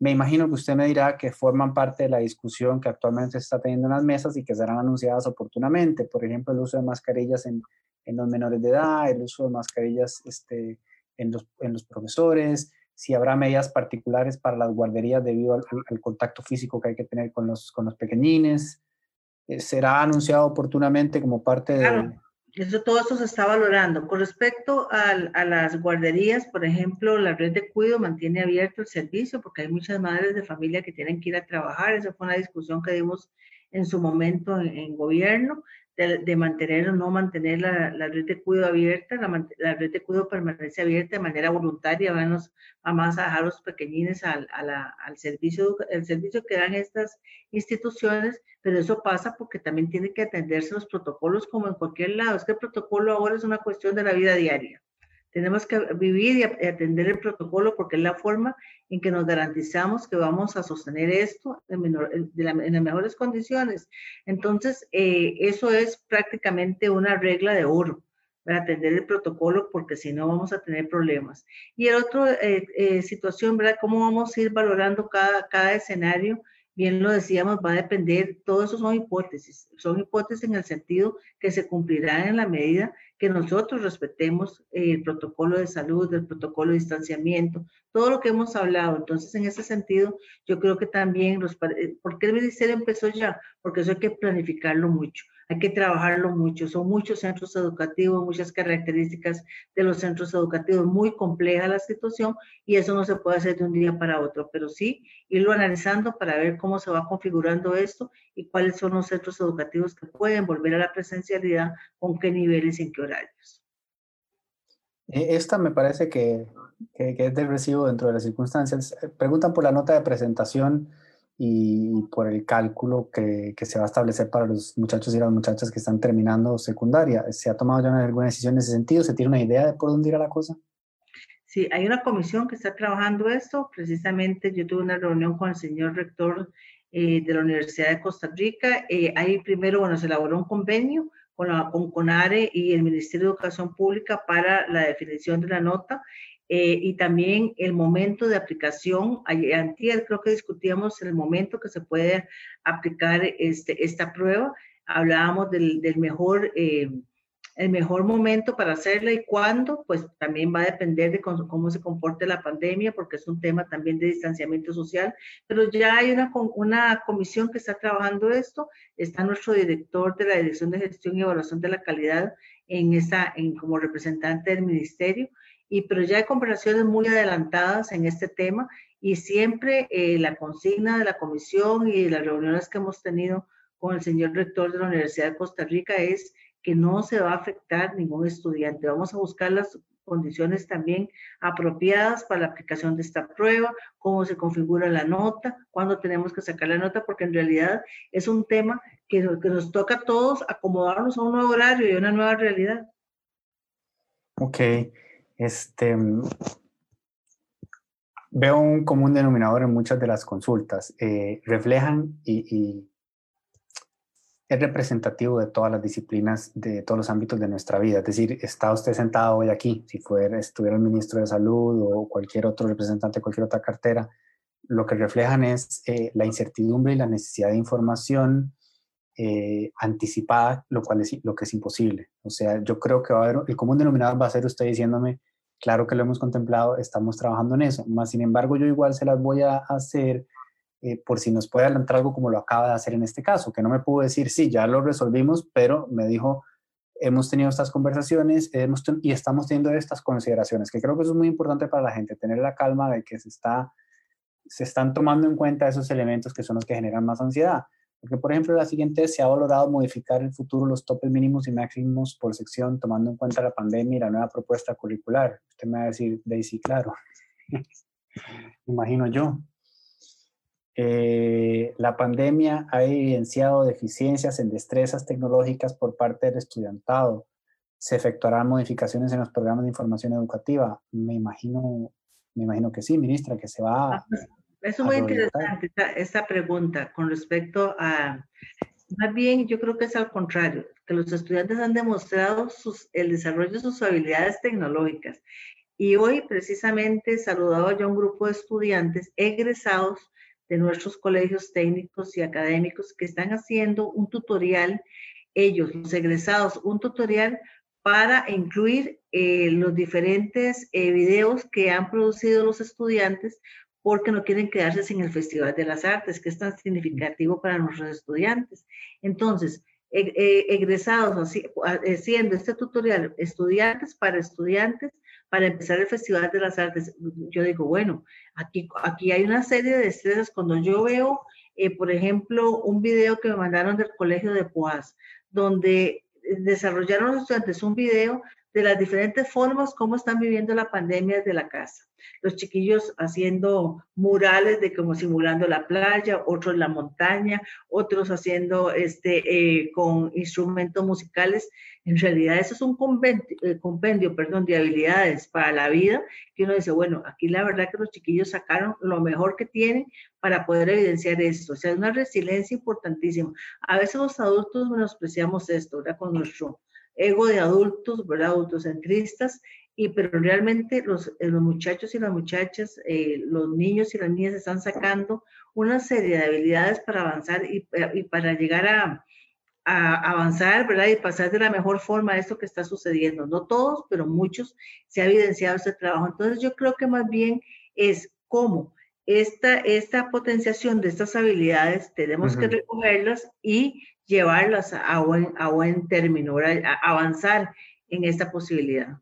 me imagino que usted me dirá que forman parte de la discusión que actualmente se está teniendo en las mesas y que serán anunciadas oportunamente. Por ejemplo, el uso de mascarillas en, en los menores de edad, el uso de mascarillas este, en, los, en los profesores, si habrá medidas particulares para las guarderías debido al, contacto físico que hay que tener con los, con los pequeñines. Eh, ¿Será anunciado oportunamente como parte de, eso, todo eso se está valorando. Con respecto a, las guarderías, por ejemplo, la red de cuido mantiene abierto el servicio porque hay muchas madres de familia que tienen que ir a trabajar. Esa fue una discusión que dimos en su momento en gobierno de, mantener o no mantener la, la, red de cuidado abierta. La, la, red de cuidado permanece abierta de manera voluntaria. Vamos a más a dejar los pequeñines al, al servicio, el servicio que dan estas instituciones, pero eso pasa porque también tiene que atenderse los protocolos como en cualquier lado. Es que protocolo ahora es una cuestión de la vida diaria. Tenemos que vivir y atender el protocolo porque es la forma en que nos garantizamos que vamos a sostener esto en, las mejores condiciones. Entonces, eh, eso es prácticamente una regla de oro para atender el protocolo porque si no vamos a tener problemas. Y el otro eh, eh, situación, ¿verdad? ¿Cómo vamos a ir valorando cada, cada escenario? Bien lo decíamos, va a depender, todo eso son hipótesis, son hipótesis en el sentido que se cumplirán en la medida que nosotros respetemos el protocolo de salud, el protocolo de distanciamiento, todo lo que hemos hablado. Entonces, en ese sentido, yo creo que también, los, eh, ¿por qué el ministerio empezó ya? Porque eso hay que planificarlo mucho hay que trabajarlo mucho. Son muchos centros educativos, muchas características de los centros educativos, muy compleja la situación y eso no se puede hacer de un día para otro, pero sí irlo analizando para ver cómo se va configurando esto y cuáles son los centros educativos que pueden volver a la presencialidad, con qué niveles en qué horarios. E, esta me parece que, que, que es del recibo dentro de las circunstancias. Preguntan por la nota de presentación y por el cálculo que, que, se va a establecer para los muchachos y las muchachas que están terminando secundaria. ¿Se ha tomado ya alguna decisión en ese sentido? ¿Se tiene una idea de por dónde irá la cosa? Sí, hay una comisión que está trabajando esto. Precisamente yo tuve una reunión con el señor rector eh, de la Universidad de Costa Rica. Eh, ahí primero, bueno, se elaboró un convenio con, la, con CONARE y el Ministerio de Educación Pública para la definición de la nota eh, y también el momento de aplicación. Antier creo que discutíamos el momento que se puede aplicar este, esta prueba. Hablábamos del, del mejor, eh, el mejor momento para hacerla y cuándo, pues también va a depender de cómo, se comporte la pandemia, porque es un tema también de distanciamiento social. Pero ya hay una, una comisión que está trabajando esto. Está nuestro director de la Dirección de Gestión y Evaluación de la Calidad en esa, en, como representante del ministerio y pero ya hay conversaciones muy adelantadas en este tema y siempre eh, la consigna de la comisión y las reuniones que hemos tenido con el señor rector de la Universidad de Costa Rica es que no se va a afectar ningún estudiante. Vamos a buscar las condiciones también apropiadas para la aplicación de esta prueba, cómo se configura la nota, cuándo tenemos que sacar la nota, porque en realidad es un tema que, que nos toca a todos acomodarnos a un nuevo horario y a una nueva realidad. Ok. Este, veo un común denominador en muchas de las consultas. Eh, reflejan y, es representativo de todas las disciplinas, de todos los ámbitos de nuestra vida. Es decir, está usted sentado hoy aquí, si fuera, estuviera el ministro de Salud o cualquier otro representante de cualquier otra cartera, lo que reflejan es eh, la incertidumbre y la necesidad de información eh, anticipada, lo cual es lo que es imposible. O sea, yo creo que va a haber, el común denominador va a ser usted diciéndome, Claro que lo hemos contemplado, estamos trabajando en eso. Más sin embargo, yo igual se las voy a hacer eh, por si nos puede adelantar algo como lo acaba de hacer en este caso, que no me pudo decir, sí, ya lo resolvimos, pero me dijo, hemos tenido estas conversaciones y estamos teniendo estas consideraciones, que creo que eso es muy importante para la gente, tener la calma de que se, está, se están tomando en cuenta esos elementos que son los que generan más ansiedad. Porque, por ejemplo, la siguiente se ha valorado modificar en futuro los topes mínimos y máximos por sección, tomando en cuenta la pandemia y la nueva propuesta curricular. Usted me va a decir, Daisy, claro. [LAUGHS] Imagino yo. Eh, la pandemia ha evidenciado deficiencias en destrezas tecnológicas por parte del estudiantado. ¿Se efectuarán modificaciones en los programas de información educativa? Me imagino, me imagino que sí, ministra, que se va a, es muy interesante esta, pregunta con respecto a, más bien yo creo que es al contrario, que los estudiantes han demostrado sus, el desarrollo de sus habilidades tecnológicas. Y hoy precisamente saludaba yo a un grupo de estudiantes egresados de nuestros colegios técnicos y académicos que están haciendo un tutorial, ellos, los egresados, un tutorial para incluir eh, los diferentes eh, videos que han producido los estudiantes porque no quieren quedarse sin el Festival de las Artes, que es tan significativo para nuestros estudiantes. Entonces, egresados haciendo este tutorial, estudiantes para estudiantes, para empezar el Festival de las Artes, yo digo, bueno, aquí, aquí hay una serie de destrezas. Cuando yo veo, eh, por ejemplo, un video que me mandaron del Colegio de Poas, donde desarrollaron los estudiantes un video de las diferentes formas como están viviendo la pandemia desde la casa. Los chiquillos haciendo murales de como simulando la playa, otros la montaña, otros haciendo este eh, con instrumentos musicales. En realidad eso es un eh, compendio perdón, de habilidades para la vida que uno dice, bueno, aquí la verdad que los chiquillos sacaron lo mejor que tienen para poder evidenciar esto. O sea, es una resiliencia importantísima. A veces los adultos menospreciamos esto, ¿verdad? Con nuestro ego de adultos, ¿verdad? Autocentristas, y pero realmente los, eh, los muchachos y las muchachas, eh, los niños y las niñas están sacando una serie de habilidades para avanzar y, eh, y para llegar a, a, avanzar, ¿verdad? Y pasar de la mejor forma a esto que está sucediendo. No todos, pero muchos se ha evidenciado este trabajo. Entonces yo creo que más bien es cómo esta, esta potenciación de estas habilidades tenemos que recogerlas y llevarlas a buen, a buen término, a avanzar en esta posibilidad.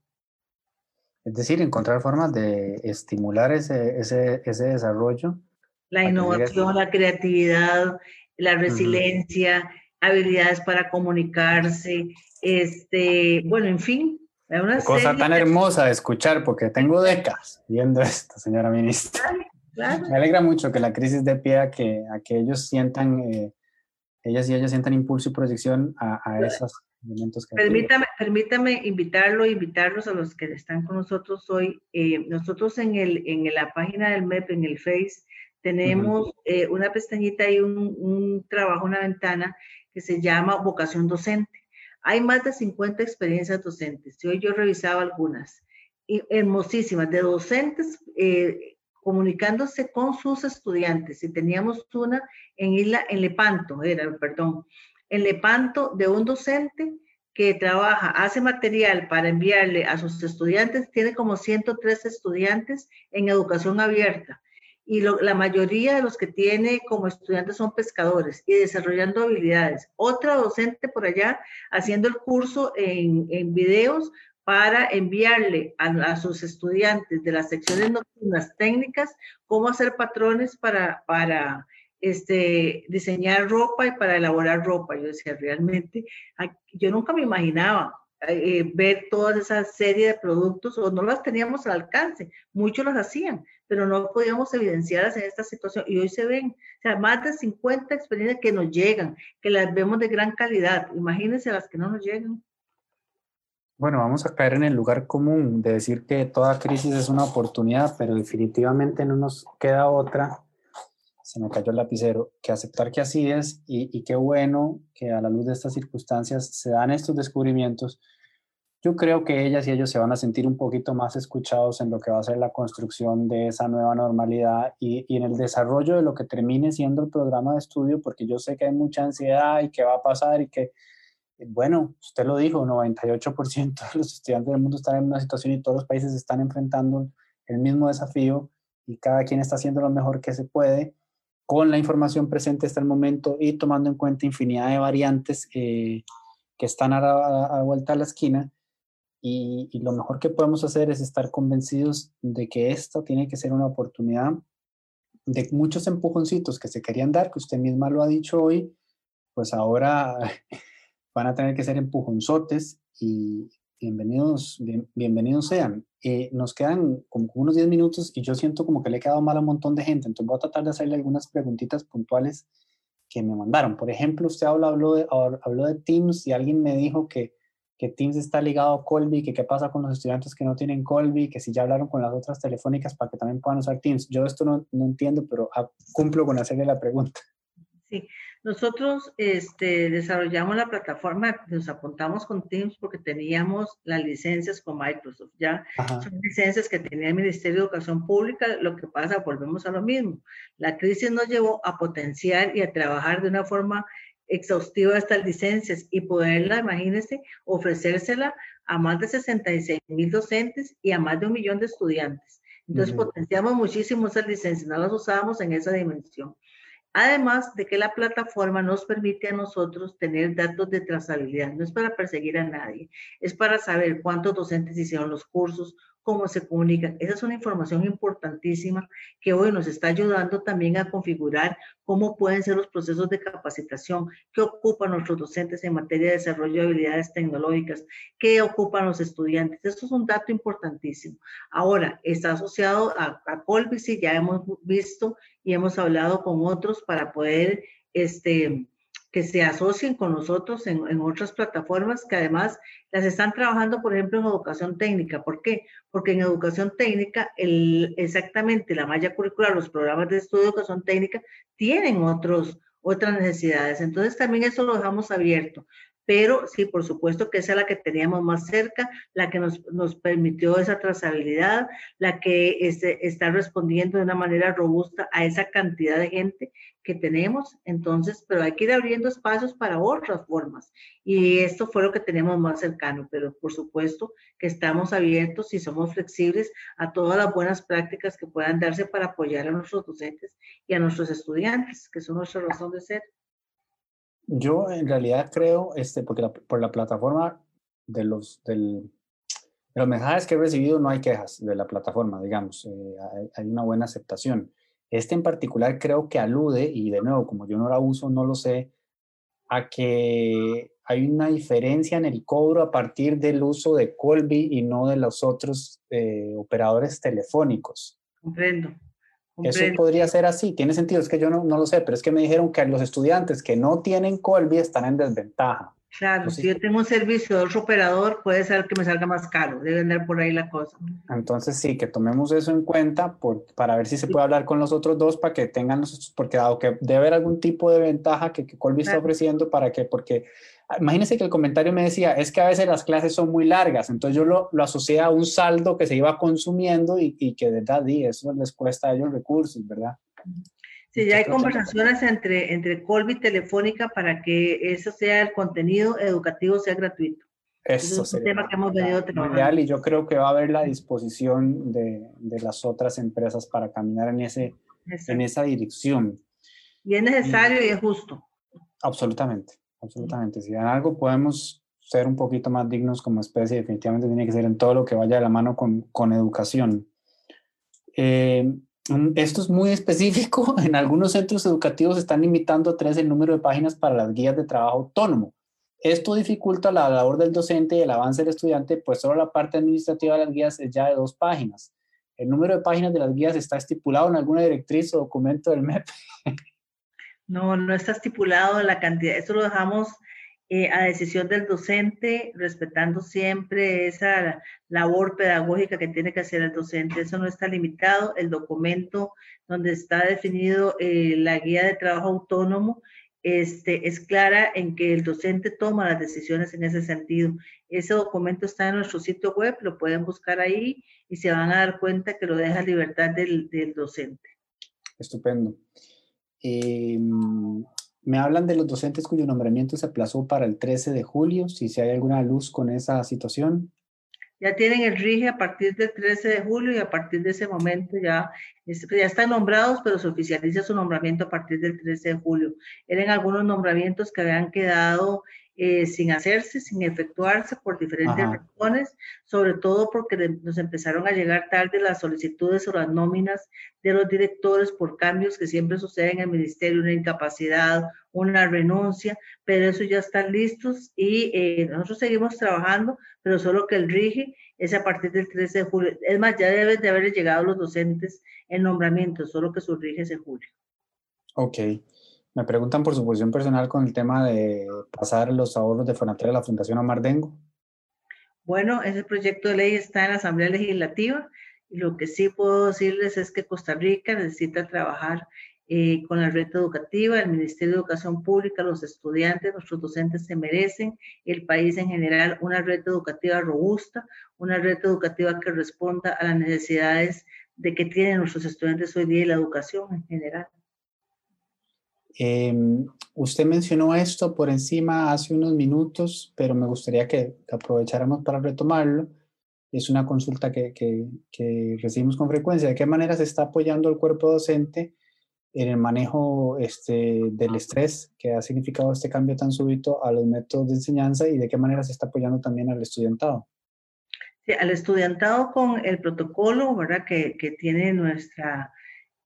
Es decir, encontrar formas de estimular ese, ese, ese desarrollo. La innovación, la creatividad, la resiliencia, habilidades para comunicarse, este, bueno, en fin. Una cosa tan hermosa de escuchar, porque tengo décadas viendo esto, señora ministra. Me alegra mucho que la crisis dé pie a que, a que ellos sientan, eh, ellas y ellos sientan impulso y proyección a, a esos elementos que permítame, permítame invitarlo, invitarlos a los que están con nosotros hoy. Eh, nosotros en, el, en la página del MEP, en el Face, tenemos eh, una pestañita y un, un trabajo, una ventana que se llama vocación docente. Hay más de 50 experiencias docentes. Hoy yo he revisado algunas, y hermosísimas, de docentes eh, comunicándose con sus estudiantes. Y teníamos una en Isla, en Lepanto, era, perdón, en Lepanto de un docente que trabaja, hace material para enviarle a sus estudiantes, tiene como 103 estudiantes en educación abierta. Y la mayoría de los que tiene como estudiantes son pescadores y desarrollando habilidades. Otra docente por allá haciendo el curso en, en videos para enviarle a, sus estudiantes de las secciones nocturnas técnicas cómo hacer patrones para, para este, diseñar ropa y para elaborar ropa. Yo decía, realmente, yo nunca me imaginaba eh, ver toda esa serie de productos o no las teníamos al alcance. Muchos las hacían, pero no podíamos evidenciarlas en esta situación y hoy se ven, o sea, más de 50 experiencias que nos llegan, que las vemos de gran calidad. Imagínense las que no nos llegan. Bueno, vamos a caer en el lugar común de decir que toda crisis es una oportunidad, pero definitivamente no nos queda otra, se me cayó el lapicero, que aceptar que así es y, y qué bueno que a la luz de estas circunstancias se dan estos descubrimientos. Yo creo que ellas y ellos se van a sentir un poquito más escuchados en lo que va a ser la construcción de esa nueva normalidad y, y en el desarrollo de lo que termine siendo el programa de estudio, porque yo sé que hay mucha ansiedad y qué va a pasar y que bueno, usted lo dijo, 98% de los estudiantes del mundo están en una situación y todos los países están enfrentando el mismo desafío y cada quien está haciendo lo mejor que se puede con la información presente hasta el momento y tomando en cuenta infinidad de variantes eh, que están a, la, vuelta a la esquina. Y, y, lo mejor que podemos hacer es estar convencidos de que esto tiene que ser una oportunidad de muchos empujoncitos que se querían dar, que usted misma lo ha dicho hoy, pues ahora van a tener que ser empujonzotes y bienvenidos, bienvenidos sean. Eh, nos quedan como unos 10 minutos y yo siento como que le he quedado mal a un montón de gente, entonces voy a tratar de hacerle algunas preguntitas puntuales que me mandaron. Por ejemplo, usted habló, habló, de, habló de Teams y alguien me dijo que, que Teams está ligado a Colby, que qué pasa con los estudiantes que no tienen Colby, que si ya hablaron con las otras telefónicas para que también puedan usar Teams. Yo esto no, no entiendo, pero ah, cumplo con hacerle la pregunta. Sí, nosotros este, desarrollamos la plataforma, nos apuntamos con Teams porque teníamos las licencias con Microsoft. Ya son licencias que tenía el Ministerio de Educación Pública. Lo que pasa, volvemos a lo mismo. La crisis nos llevó a potenciar y a trabajar de una forma exhaustiva estas licencias y poderla, imagínense, ofrecérsela a más de 66 mil docentes y a más de un millón de estudiantes. Entonces potenciamos muchísimo esas licencias, no las usábamos en esa dimensión. Además de que la plataforma nos permite a nosotros tener datos de trazabilidad. No es para perseguir a nadie, es para saber cuántos docentes hicieron los cursos, cómo se comunican. Esa es una información importantísima que hoy nos está ayudando también a configurar cómo pueden ser los procesos de capacitación, qué ocupan nuestros docentes en materia de desarrollo de habilidades tecnológicas, qué ocupan los estudiantes. Esto es un dato importantísimo. Ahora, está asociado a, a Colby, ya hemos visto y hemos hablado con otros para poder este, que se asocien con nosotros en, en, otras plataformas que además las están trabajando, por ejemplo, en educación técnica. ¿Por qué? Porque en educación técnica, el, exactamente la malla curricular, los programas de estudio de educación técnica tienen otros, otras necesidades. Entonces también eso lo dejamos abierto pero sí, por supuesto que esa es la que teníamos más cerca, la que nos, nos permitió esa trazabilidad, la que este, está respondiendo de una manera robusta a esa cantidad de gente que tenemos. Entonces, pero hay que ir abriendo espacios para otras formas. Y esto fue lo que tenemos más cercano, pero por supuesto que estamos abiertos y somos flexibles a todas las buenas prácticas que puedan darse para apoyar a nuestros docentes y a nuestros estudiantes, que son nuestra razón de ser. Yo en realidad creo, este, porque por la plataforma de los, del, de los mensajes que he recibido no hay quejas de la plataforma, digamos, eh, hay, hay, una buena aceptación. Este en particular creo que alude, y de nuevo, como yo no la uso, no lo sé, a que hay una diferencia en el cobro a partir del uso de Colby y no de los otros eh, operadores telefónicos. Comprendo. Eso podría ser así, tiene sentido, es que yo no, no, lo sé, pero es que me dijeron que los estudiantes que no tienen Colby están en desventaja. Claro, si yo tengo un servicio de otro operador, puede ser que me salga más caro, debe andar por ahí la cosa. Entonces sí, que tomemos eso en cuenta por, para ver si se puede hablar con los otros dos para que tengan los, porque dado que debe haber algún tipo de ventaja que, que Colby claro. está ofreciendo para que, porque imagínense que el comentario me decía, es que a veces las clases son muy largas, entonces yo lo, lo asocié a un saldo que se iba consumiendo y, y que de verdad, y eso les cuesta a ellos recursos, ¿verdad? Sí, ya hay conversaciones entre, entre Colby Telefónica para que eso sea el contenido educativo, sea gratuito. Eso es un tema que hemos venido trabajando. Y yo creo que va a haber la disposición de, de las otras empresas para caminar en, ese, en esa dirección. Y es necesario y, y es justo. Absolutamente. Absolutamente. Si en algo podemos ser un poquito más dignos como especie, definitivamente tiene que ser en todo lo que vaya de la mano con, con educación. Eh, esto es muy específico. [LAUGHS] En algunos centros educativos están limitando a tres el número de páginas para las guías de trabajo autónomo. Esto dificulta la labor del docente y el avance del estudiante, pues solo la parte administrativa de las guías es ya de dos páginas. El número de páginas de las guías está estipulado en alguna directriz o documento del [LAUGHS] MEP. No, no está estipulado la cantidad. Eso lo dejamos eh, a decisión del docente, respetando siempre esa labor pedagógica que tiene que hacer el docente. Eso no está limitado. El documento donde está definido eh, la guía de trabajo autónomo este, es clara en que el docente toma las decisiones en ese sentido. Ese documento está en nuestro sitio web, lo pueden buscar ahí y se van a dar cuenta que lo deja libertad del, del docente. Estupendo. Eh, me hablan de los docentes cuyo nombramiento se aplazó para el 13 de julio, si se hay alguna luz con esa situación. Ya tienen el RIGE a partir del 13 de julio y a partir de ese momento ya, ya están nombrados, pero se oficializa su nombramiento a partir del 13 de julio. Eran algunos nombramientos que habían quedado eh, sin hacerse, sin efectuarse por diferentes Ajá. razones, sobre todo porque nos empezaron a llegar tarde las solicitudes o las nóminas de los directores por cambios que siempre suceden en el ministerio, una incapacidad, una renuncia, pero eso ya están listos y eh, nosotros seguimos trabajando, pero solo que el RIGI es a partir del 13 de julio. Es más, ya deben de haber llegado los docentes en nombramiento, solo que su RIGI es en julio. Ok. Me preguntan por su posición personal con el tema de pasar los ahorros de Fonatel a la Fundación Amardengo. Bueno, ese proyecto de ley está en la Asamblea Legislativa y lo que sí puedo decirles es que Costa Rica necesita trabajar eh, con la red educativa, el Ministerio de Educación Pública, los estudiantes, nuestros docentes se merecen, el país en general, una red educativa robusta, una red educativa que responda a las necesidades de que tienen nuestros estudiantes hoy día y la educación en general. Eh, usted mencionó esto por encima hace unos minutos, pero me gustaría que aprovecháramos para retomarlo. Es una consulta que, recibimos con frecuencia. ¿De qué manera se está apoyando el cuerpo docente en el manejo este, del estrés que ha significado este cambio tan súbito a los métodos de enseñanza y de qué manera se está apoyando también al estudiantado? al estudiantado con el protocolo, ¿verdad? Que tiene nuestra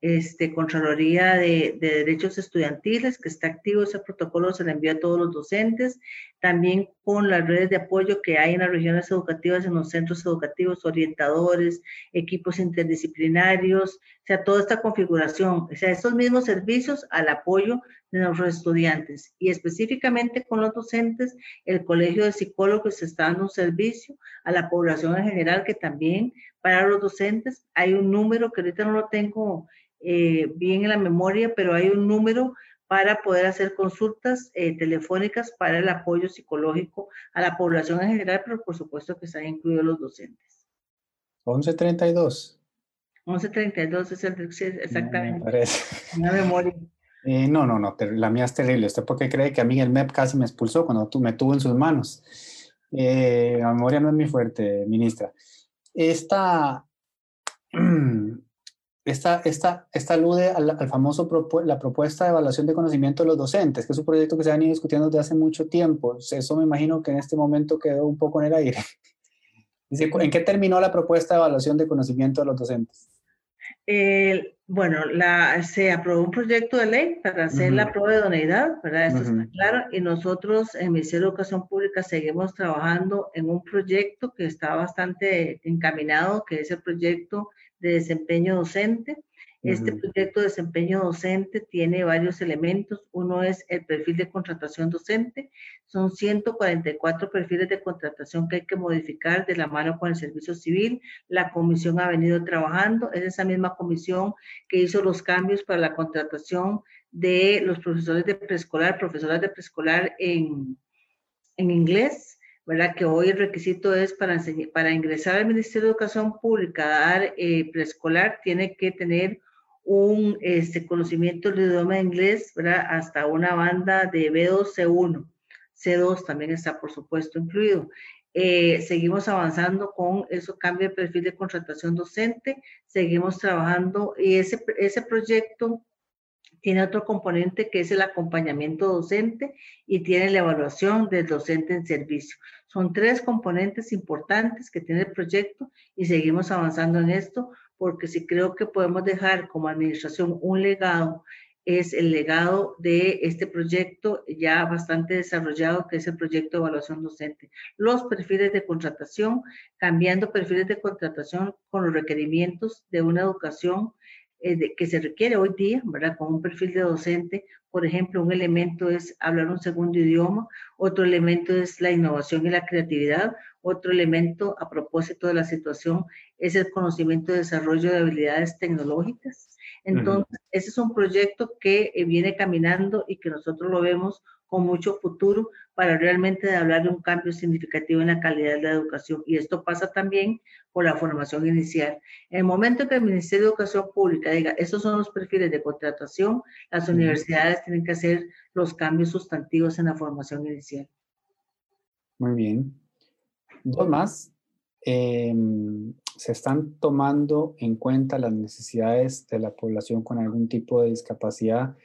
este, Contraloría de, Derechos Estudiantiles, que está activo, ese protocolo se le envía a todos los docentes, también con las redes de apoyo que hay en las regiones educativas, en los centros educativos, orientadores, equipos interdisciplinarios, o sea, toda esta configuración, o sea, estos mismos servicios al apoyo de nuestros estudiantes y específicamente con los docentes, el Colegio de Psicólogos está dando un servicio a la población en general que también para los docentes hay un número que ahorita no lo tengo eh, bien en la memoria, pero hay un número para poder hacer consultas eh, telefónicas para el apoyo psicológico a la población en general, pero por supuesto que están incluidos los docentes. 1132. 1132 es el exactamente. No parece. Una memoria. Eh, no, no, no, la mía es terrible. ¿Usted por cree que a mí el MEP casi me expulsó cuando me tuvo en sus manos? la memoria no es muy fuerte, ministra. Esta, [CLEARS THROAT] esta, esta, esta alude al, famoso la propuesta de evaluación de conocimiento de los docentes, que es un proyecto que se ha venido discutiendo desde hace mucho tiempo. Eso me imagino que en este momento quedó un poco en el aire. [LAUGHS] ¿En qué terminó la propuesta de evaluación de conocimiento de los docentes? Bueno, la, se aprobó un proyecto de ley para hacer la prueba de idoneidad, ¿verdad? Esto está claro. Y nosotros en Ministerio de Educación Pública seguimos trabajando en un proyecto que está bastante encaminado, que es el proyecto de desempeño docente. Este proyecto de desempeño docente tiene varios elementos. Uno es el perfil de contratación docente. Son 144 perfiles de contratación que hay que modificar de la mano con el servicio civil. La comisión ha venido trabajando. Es esa misma comisión que hizo los cambios para la contratación de los profesores de preescolar, profesoras de preescolar en, en inglés ¿verdad? Que hoy el requisito es para, para ingresar al Ministerio de Educación Pública, dar eh, preescolar, tiene que tener un este, conocimiento del idioma inglés, ¿verdad? Hasta una banda de B2, C1. C2 también está, por supuesto, incluido. Eh, seguimos avanzando con eso, cambio de perfil de contratación docente, seguimos trabajando y ese, ese proyecto tiene otro componente que es el acompañamiento docente y tiene la evaluación del docente en servicio. Son tres componentes importantes que tiene el proyecto y seguimos avanzando en esto porque si creo que podemos dejar como administración un legado, es el legado de este proyecto ya bastante desarrollado, que es el proyecto de evaluación docente. Los perfiles de contratación, cambiando perfiles de contratación con los requerimientos de una educación eh, que se requiere hoy día, ¿verdad? Con un perfil de docente, por ejemplo, un elemento es hablar un segundo idioma, otro elemento es la innovación y la creatividad, otro elemento a propósito de la situación es el conocimiento y desarrollo de habilidades tecnológicas. Entonces, ese es un proyecto que eh, viene caminando y que nosotros lo vemos con mucho futuro para realmente hablar de un cambio significativo en la calidad de la educación. Y esto pasa también por la formación inicial. En el momento que el Ministerio de Educación Pública diga, estos son los perfiles de contratación, las universidades tienen que hacer los cambios sustantivos en la formación inicial. Muy bien. Dos más. Em, se están tomando en cuenta las necesidades de la población con algún tipo de discapacidad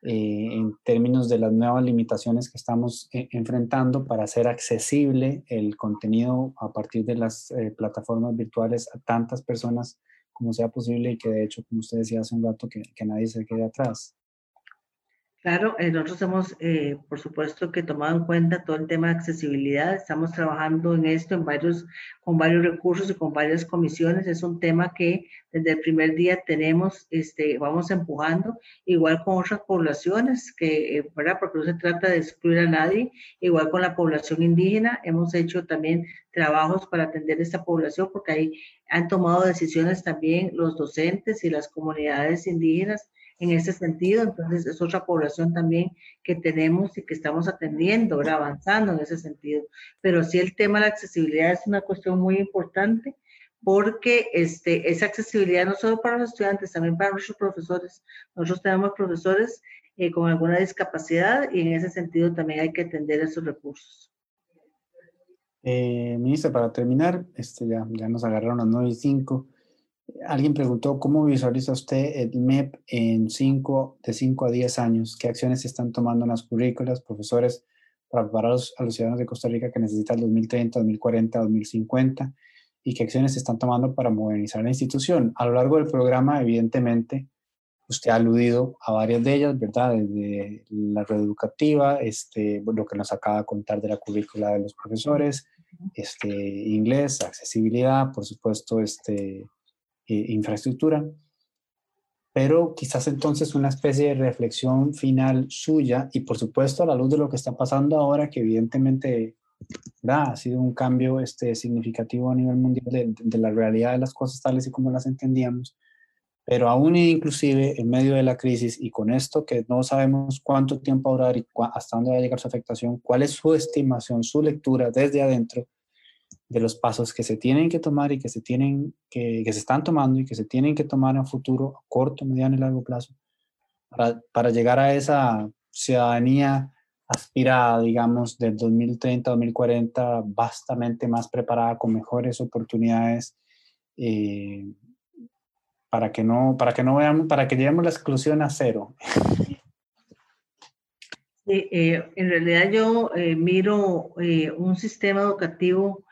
eh, en términos de las nuevas limitaciones que estamos eh, enfrentando para hacer accesible el contenido a partir de las eh, plataformas virtuales a tantas personas como sea posible y que de hecho, como usted decía hace un rato, que, que nadie se quede atrás. Claro, nosotros hemos, eh, por supuesto, que tomado en cuenta todo el tema de accesibilidad. Estamos trabajando en esto con varios recursos y con varias comisiones. Es un tema que desde el primer día tenemos, este, vamos empujando, igual con otras poblaciones, que, eh, ¿verdad? Porque no se trata de excluir a nadie, igual con la población indígena. Hemos hecho también trabajos para atender esta población, porque ahí han tomado decisiones también los docentes y las comunidades indígenas en ese sentido. Entonces, es otra población también que tenemos y que estamos atendiendo, ahora avanzando en ese sentido. Pero sí el tema de la accesibilidad es una cuestión muy importante porque este, esa accesibilidad no solo para los estudiantes, también para nuestros profesores. Nosotros tenemos profesores eh, con alguna discapacidad y en ese sentido también hay que atender esos recursos. Eh, ministra, para terminar, este, ya, ya nos agarraron las 9 y 5. Alguien preguntó cómo visualiza usted el MEP en cinco, de 5 a 10 años. ¿Qué acciones se están tomando en las currículas, profesores, para preparar a los, ciudadanos de Costa Rica que necesitan 2030, 2040, 2050? y qué acciones se están tomando para modernizar la institución. A lo largo del programa, evidentemente, usted ha aludido a varias de ellas, ¿verdad? Desde la red educativa, este, lo que nos acaba de contar de la currícula de los profesores, este, inglés, accesibilidad, por supuesto, este, eh, infraestructura. Pero quizás entonces una especie de reflexión final suya y por supuesto a la luz de lo que está pasando ahora, que evidentemente ha sido un cambio este, significativo a nivel mundial de, de la realidad de las cosas tales y como las entendíamos pero aún inclusive en medio de la crisis y con esto que no sabemos cuánto tiempo va a durar y hasta dónde va a llegar su afectación, ¿cuál es su estimación, su lectura desde adentro de los pasos que se tienen que tomar y que se tienen que, que se están tomando y que se tienen que tomar a futuro, a corto, mediano y largo plazo, para, para llegar a esa ciudadanía aspirada, digamos, del 2030-2040, vastamente más preparada, con mejores oportunidades eh, para que no, para que no veamos, para que llevemos la exclusión a cero. Eh, en realidad yo eh, miro un sistema educativo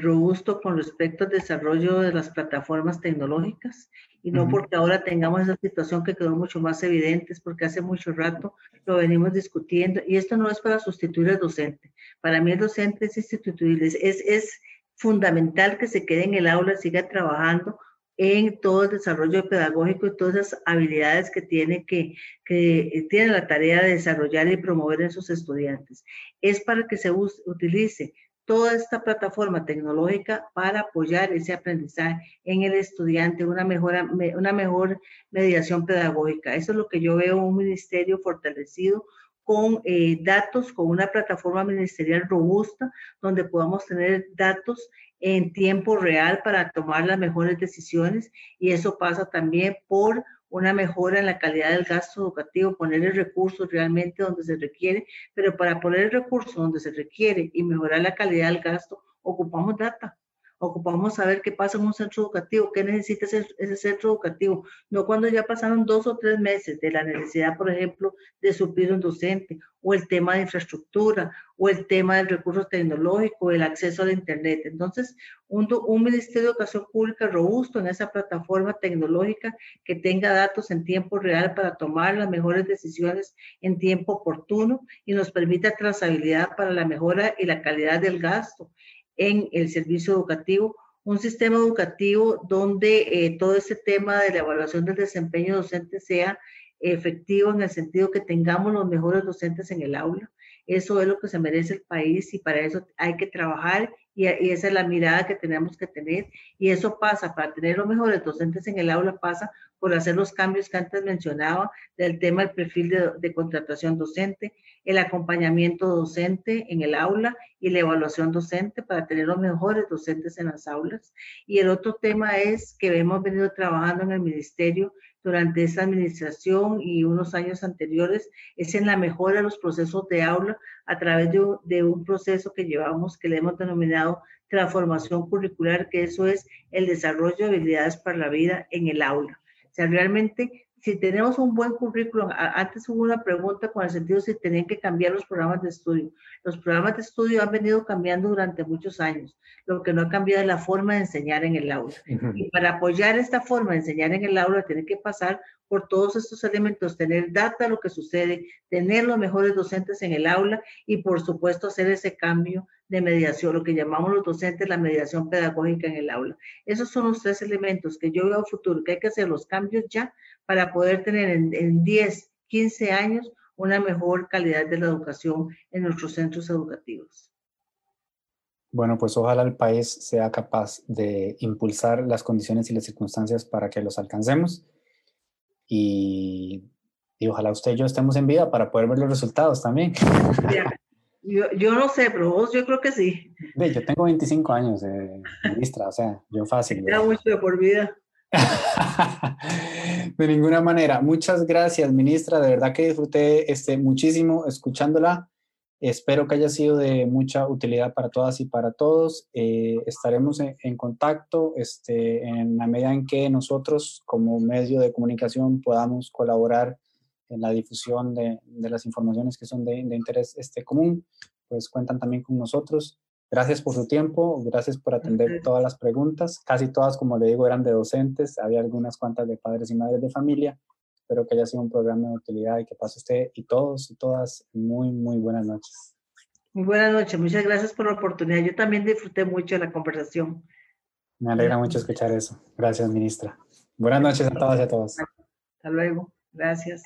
robusto con respecto al desarrollo de las plataformas tecnológicas y no porque ahora tengamos esa situación que quedó mucho más evidente, es porque hace mucho rato lo venimos discutiendo y esto no es para sustituir al docente. Para mí el docente es instituible, es, es fundamental que se quede en el aula, siga trabajando en todo el desarrollo pedagógico y todas las habilidades que tiene que, que tiene la tarea de desarrollar y promover en sus estudiantes. Es para que se utilice toda esta plataforma tecnológica para apoyar ese aprendizaje en el estudiante, una, mejora, una mejor mediación pedagógica. Eso es lo que yo veo un ministerio fortalecido con eh, datos, con una plataforma ministerial robusta, donde podamos tener datos en tiempo real para tomar las mejores decisiones y eso pasa también por una mejora en la calidad del gasto educativo, poner el recurso realmente donde se requiere, pero para poner el recurso donde se requiere y mejorar la calidad del gasto, ocupamos data ocupamos saber qué pasa en un centro educativo, qué necesita ese, ese, centro educativo, no cuando ya pasaron dos o tres meses de la necesidad, por ejemplo, de suplir un docente, o el tema de infraestructura, o el tema del recurso tecnológico, el acceso al Internet. Entonces, un, un Ministerio de Educación Pública robusto en esa plataforma tecnológica que tenga datos en tiempo real para tomar las mejores decisiones en tiempo oportuno y nos permita trazabilidad para la mejora y la calidad del gasto en el servicio educativo, un sistema educativo donde eh, todo ese tema de la evaluación del desempeño docente sea efectivo en el sentido que tengamos los mejores docentes en el aula. Eso es lo que se merece el país y para eso hay que trabajar y, esa es la mirada que tenemos que tener. Y eso pasa, para tener los mejores docentes en el aula, pasa por hacer los cambios que antes mencionaba del tema del perfil de, contratación docente, el acompañamiento docente en el aula y la evaluación docente para tener los mejores docentes en las aulas. Y el otro tema es que hemos venido trabajando en el ministerio durante esta administración y unos años anteriores es en la mejora de los procesos de aula a través de, un proceso que llevamos que le hemos denominado transformación curricular, que eso es el desarrollo de habilidades para la vida en el aula. O sea, realmente si tenemos un buen currículum, antes hubo una pregunta con el sentido si tenían que cambiar los programas de estudio. Los programas de estudio han venido cambiando durante muchos años. Lo que no ha cambiado es la forma de enseñar en el aula. Y para apoyar esta forma de enseñar en el aula, tiene que pasar por todos estos elementos, tener data lo que sucede, tener los mejores docentes en el aula y por supuesto hacer ese cambio de mediación, lo que llamamos los docentes la mediación pedagógica en el aula. Esos son los tres elementos que yo veo a futuro, que hay que hacer los cambios ya para poder tener en, en 10, 15 años una mejor calidad de la educación en nuestros centros educativos. Bueno, pues ojalá el país sea capaz de impulsar las condiciones y las circunstancias para que los alcancemos y, y ojalá usted y yo estemos en vida para poder ver los resultados también. Yo, yo, no sé, pero vos yo creo que sí. Yo tengo 25 años de ministra, o sea, yo fácil. Queda mucho de por vida. [LAUGHS] de ninguna manera. Muchas gracias, ministra. De verdad que disfruté este, muchísimo escuchándola. Espero que haya sido de mucha utilidad para todas y para todos. Eh, estaremos en, contacto este, en la medida en que nosotros como medio de comunicación podamos colaborar en la difusión de, de las informaciones que son de, de interés este, común, pues cuentan también con nosotros. Gracias por su tiempo, gracias por atender todas las preguntas. Casi todas, como le digo, eran de docentes, había algunas cuantas de padres y madres de familia. Espero que haya sido un programa de utilidad y que pase usted y todos y todas muy, muy buenas noches. Muy buenas noches, muchas gracias por la oportunidad. Yo también disfruté mucho de la conversación. Me alegra mucho escuchar eso. Gracias, ministra. Buenas noches a todas y a todos. Hasta luego. Gracias.